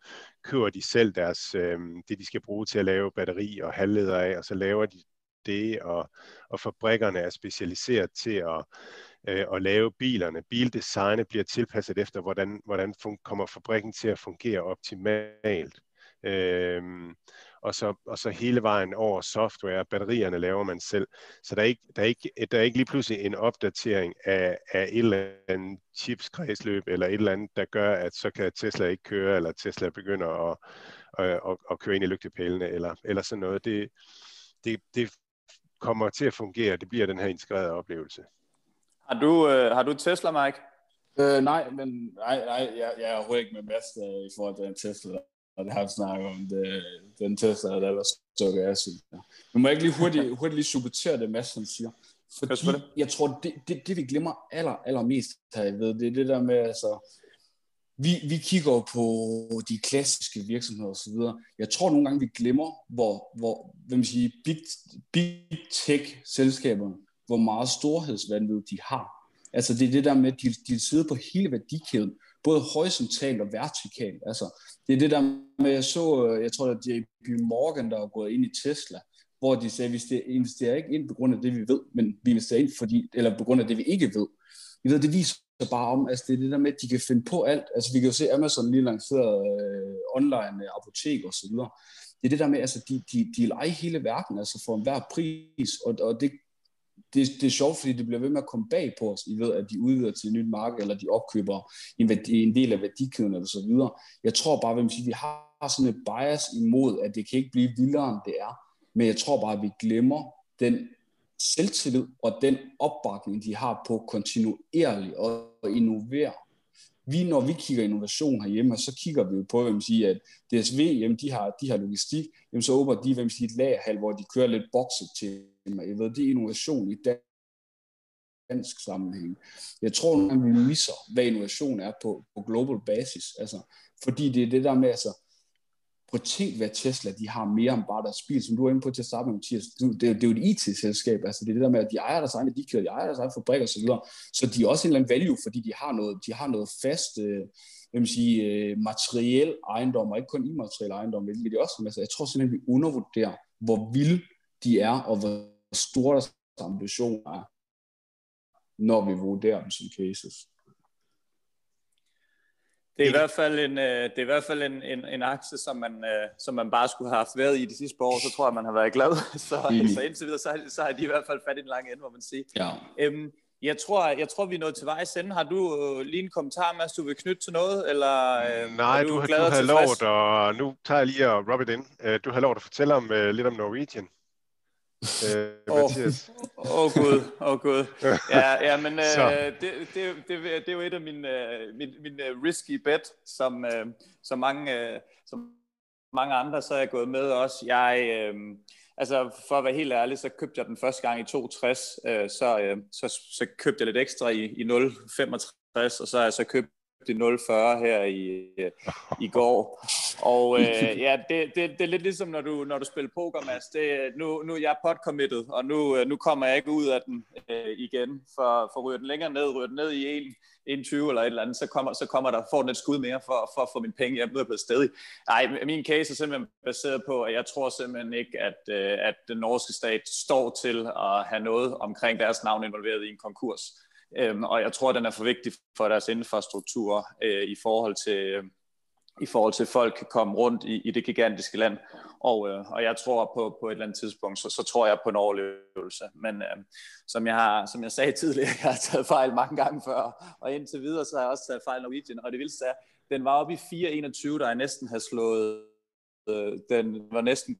køber de selv deres, øh, det, de skal bruge til at lave batteri og halvleder af, og så laver de det, og, og fabrikkerne er specialiseret til at, øh, at lave bilerne. Bildesignet bliver tilpasset efter, hvordan, hvordan fun- kommer fabrikken til at fungere optimalt. Øhm, og, så, og så hele vejen over software, batterierne laver man selv. Så der er ikke, der er ikke, der er ikke lige pludselig en opdatering af, af et eller andet chipskredsløb, eller et eller andet, der gør, at så kan Tesla ikke køre, eller Tesla begynder at, at, at, at køre ind i lygtepælene, eller, eller sådan noget. Det, det, det kommer til at fungere. Det bliver den her integrerede oplevelse.
Har du, øh, har du Tesla, Mike?
Øh, nej, men nej, nej, jeg, jeg er ikke med Mads øh, i forhold til den Tesla, og det har vi snakket om, det, den Tesla, der var stukket af sig. Ja. Men må jeg ikke lige hurtigt, hurtigt lige supportere det, Mads han siger? Fordi jeg tror, det, det, det vi glemmer aller, allermest her ved, det er det der med, altså, vi, vi kigger på de klassiske virksomheder osv. Jeg tror nogle gange, vi glemmer, hvor, hvor hvad man siger, big, big tech-selskaberne, hvor meget storhedsvandvid de har. Altså det er det der med, at de, de sidder på hele værdikæden, både horisontalt og vertikalt. Altså, det er det der med, jeg så, jeg tror, at JP Morgan, der er gået ind i Tesla, hvor de sagde, at vi investerer ikke ind på grund af det, vi ved, men vi investerer ind fordi, eller på grund af det, vi ikke ved. Vi ved, det viser bare om, altså det er det der med, at de kan finde på alt. Altså vi kan jo se, Amazon lige lanceret øh, online øh, apotek og så videre. Det er det der med, altså de, de, de leger hele verden, altså for enhver pris, og, og det, det, det er sjovt, fordi det bliver ved med at komme bag på os, I ved, at de udvider til et nyt marked, eller de opkøber en, værdi, en del af værdikæden, eller så videre. Jeg tror bare, at vi har sådan et bias imod, at det kan ikke blive vildere, end det er. Men jeg tror bare, at vi glemmer den selvtillid og den opbakning, de har på kontinuerligt og innovere. vi, når vi kigger innovation herhjemme, så kigger vi jo på, hvem siger, at DSV, jamen, de har, de har logistik, jamen, så åbner de, hvem siger, et lagerhal, hvor de kører lidt bokset til mig. Jeg ved, det er innovation i dansk sammenhæng. Jeg tror, at vi misser, hvad innovation er på, på global basis. Altså, fordi det er det der med, altså, prøv at tænk, hvad Tesla de har mere end bare deres bil, som du er inde på til at starte med, Mathias. Det, det, er jo et IT-selskab, altså det er det der med, at de ejer deres egne kører, de ejer deres egne fabrik og så videre. Så de er også en eller anden value, fordi de har noget, de har noget fast, øh, vil man sige, øh, materiel ejendom, og ikke kun immateriel ejendom, hvilket de også altså, Jeg tror simpelthen, vi undervurderer, hvor vilde de er, og hvor store deres ambitioner er, når vi vurderer dem som cases.
Det er i hvert fald en, øh, det er i hvert fald en, en, en aktie, som man, øh, som man bare skulle have haft været i de sidste par år, så tror jeg, man har været glad. Så, mm. så indtil videre, så, så har de i hvert fald fat i den lange ende, må man sige.
Ja.
Øhm, jeg tror, jeg tror, vi er nået til vejs ende. Har du øh, lige en kommentar, Mads, du vil knytte til noget? Eller,
øh, Nej, du, du, har, du har lovet, og nu tager jeg lige at rub it in. Du har lovet at fortælle om, uh, lidt om Norwegian.
Øh, Åh, oh, oh, gud, åh oh, gud. Ja, ja men øh, det, det, det, det er jo et af mine, øh, mine, mine risky bet, som, øh, som, mange, øh, som mange andre, så er jeg gået med også. Jeg, øh, altså for at være helt ærlig, så købte jeg den første gang i 62, øh, så, øh, så, så købte jeg lidt ekstra i, i 0,65, og så har jeg så købt i 0,40 her i, i går. Og øh, ja, det, det, det er lidt ligesom, når du, når du spiller poker, Mads. Det, nu, nu er jeg pot-committed, og nu, øh, nu kommer jeg ikke ud af den øh, igen. For, for ryger den længere ned, ryger den ned i 1, 21 eller et eller andet, så kommer, så kommer der, får den et skud mere for, for at få mine penge hjem. Nu er blevet stedig. Nej, min case er simpelthen baseret på, at jeg tror simpelthen ikke, at, øh, at den norske stat står til at have noget omkring deres navn involveret i en konkurs. Øhm, og jeg tror, den er for vigtig for deres infrastruktur øh, i forhold til... Øh, i forhold til, at folk kan komme rundt i, i det gigantiske land. Og, øh, og jeg tror på, på et eller andet tidspunkt, så, så tror jeg på en overlevelse. Men øh, som, jeg har, som jeg sagde tidligere, jeg har taget fejl mange gange før, og indtil videre, så har jeg også taget fejl Norwegian. Og det vil sige, den var oppe i 4,21, der jeg næsten havde slået, øh, den var næsten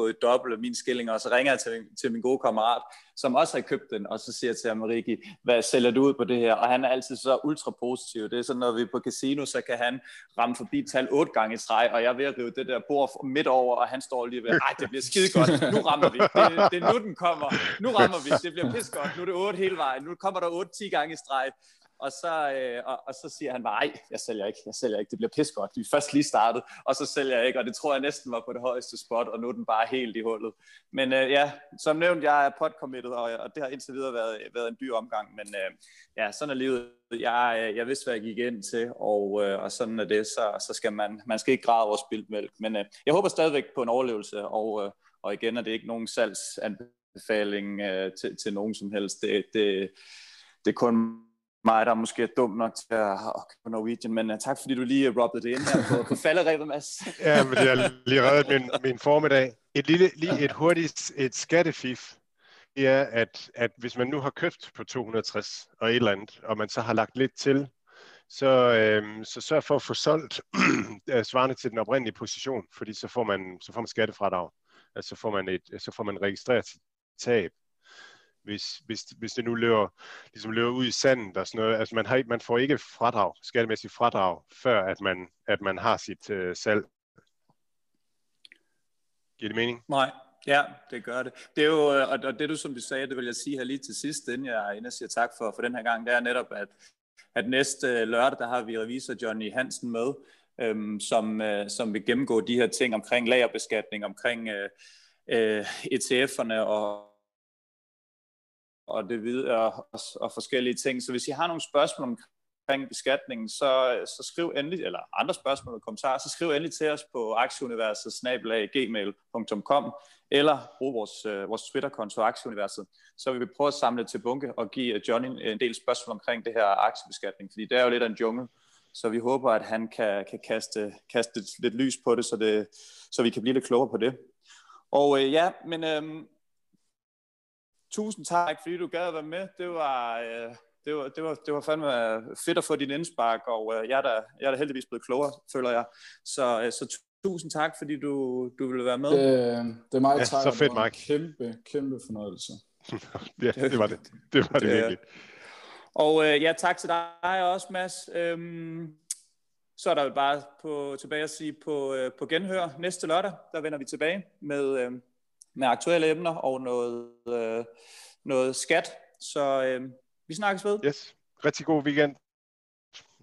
gået dobbelt af min skilling, og så ringer jeg til, til min gode kammerat, som også har købt den, og så siger jeg til ham, Rikki, hvad sælger du ud på det her? Og han er altid så ultra positiv. Det er sådan, når vi er på casino, så kan han ramme forbi tal otte gange i træ, og jeg er ved at rive det der bord midt over, og han står lige ved, ej, det bliver skide godt, nu rammer vi. Det, det er nu, den kommer. Nu rammer vi. Det bliver pis godt. Nu er det otte hele vejen. Nu kommer der otte, ti gange i streg og så, øh, og, og så siger han bare, nej, jeg sælger ikke, jeg sælger ikke, det bliver pis godt, vi er først lige startet, og så sælger jeg ikke, og det tror jeg næsten var på det højeste spot, og nu er den bare helt i hullet. Men øh, ja, som nævnt, jeg er pot-committed, og, og det har indtil videre været, været en dyr omgang, men øh, ja, sådan er livet. Jeg, øh, jeg vidste, hvad jeg gik ind til, og, øh, og sådan er det, så, så skal man, man skal ikke græde over spildt mælk, men øh, jeg håber stadigvæk på en overlevelse, og, øh, og igen er det ikke nogen salgsanbefaling øh, til, til nogen som helst, det, det, det er kun mig, der måske er dum nok til at købe Norwegian, men uh, tak fordi du lige øh, rubbede det ind her på, på falderæbet, Mads.
ja, men jeg har lige reddet min, min formiddag. Et, lille, lige et hurtigt et skattefif, det er, at, at hvis man nu har købt på 260 og et eller andet, og man så har lagt lidt til, så, øhm, så sørg for at få solgt øh, svarende til den oprindelige position, fordi så får man, så får man skattefradrag. Altså så får man, et, så får man registreret tab hvis, hvis, hvis det nu løber, ligesom løber ud i sanden og sådan noget. Altså man, har, man får ikke fradrag, skattemæssigt fradrag, før at man, at man har sit øh, salg. Giver det mening?
Nej, ja, det gør det. Det er jo, øh, og, og det du som du sagde, det vil jeg sige her lige til sidst, inden jeg, inden jeg siger tak for, for den her gang, det er netop, at, at næste øh, lørdag, der har vi revisor Johnny Hansen med, øhm, som, øh, som vil gennemgå de her ting omkring lagerbeskatning, omkring øh, øh, ETF'erne og, og det videre og, og forskellige ting. Så hvis I har nogle spørgsmål omkring beskatningen, så, så skriv endelig, eller andre spørgsmål og kommentarer, så skriv endelig til os på aktieuniverset gmail.com eller brug vores, øh, vores Twitter-konto Aktieuniverset. Så vil vi prøve at samle til bunke og give Johnny en del spørgsmål omkring det her aktiebeskatning, fordi det er jo lidt af en jungle. Så vi håber, at han kan, kan kaste, kaste lidt lys på det så, det, så vi kan blive lidt klogere på det. Og øh, ja, men øh, tusind tak, fordi du gad at være med. Det var, øh, det var, det var, det var fandme fedt at få din indspark, og øh, jeg, er da, jeg er da heldigvis blevet klogere, føler jeg. Så, øh, så tusind tak, fordi du, du ville være med.
Det, det er meget
ja, så fedt, Mark.
Kæmpe, kæmpe fornøjelse.
ja, det var det. Det var det, det virkelig.
Og øh, ja, tak til dig også, Mads. Øhm, så er der jo bare på, tilbage at sige på, øh, på genhør næste lørdag. Der vender vi tilbage med, øh, med aktuelle emner og noget, øh, noget skat. Så øh, vi snakkes ved.
Yes. Rigtig god weekend.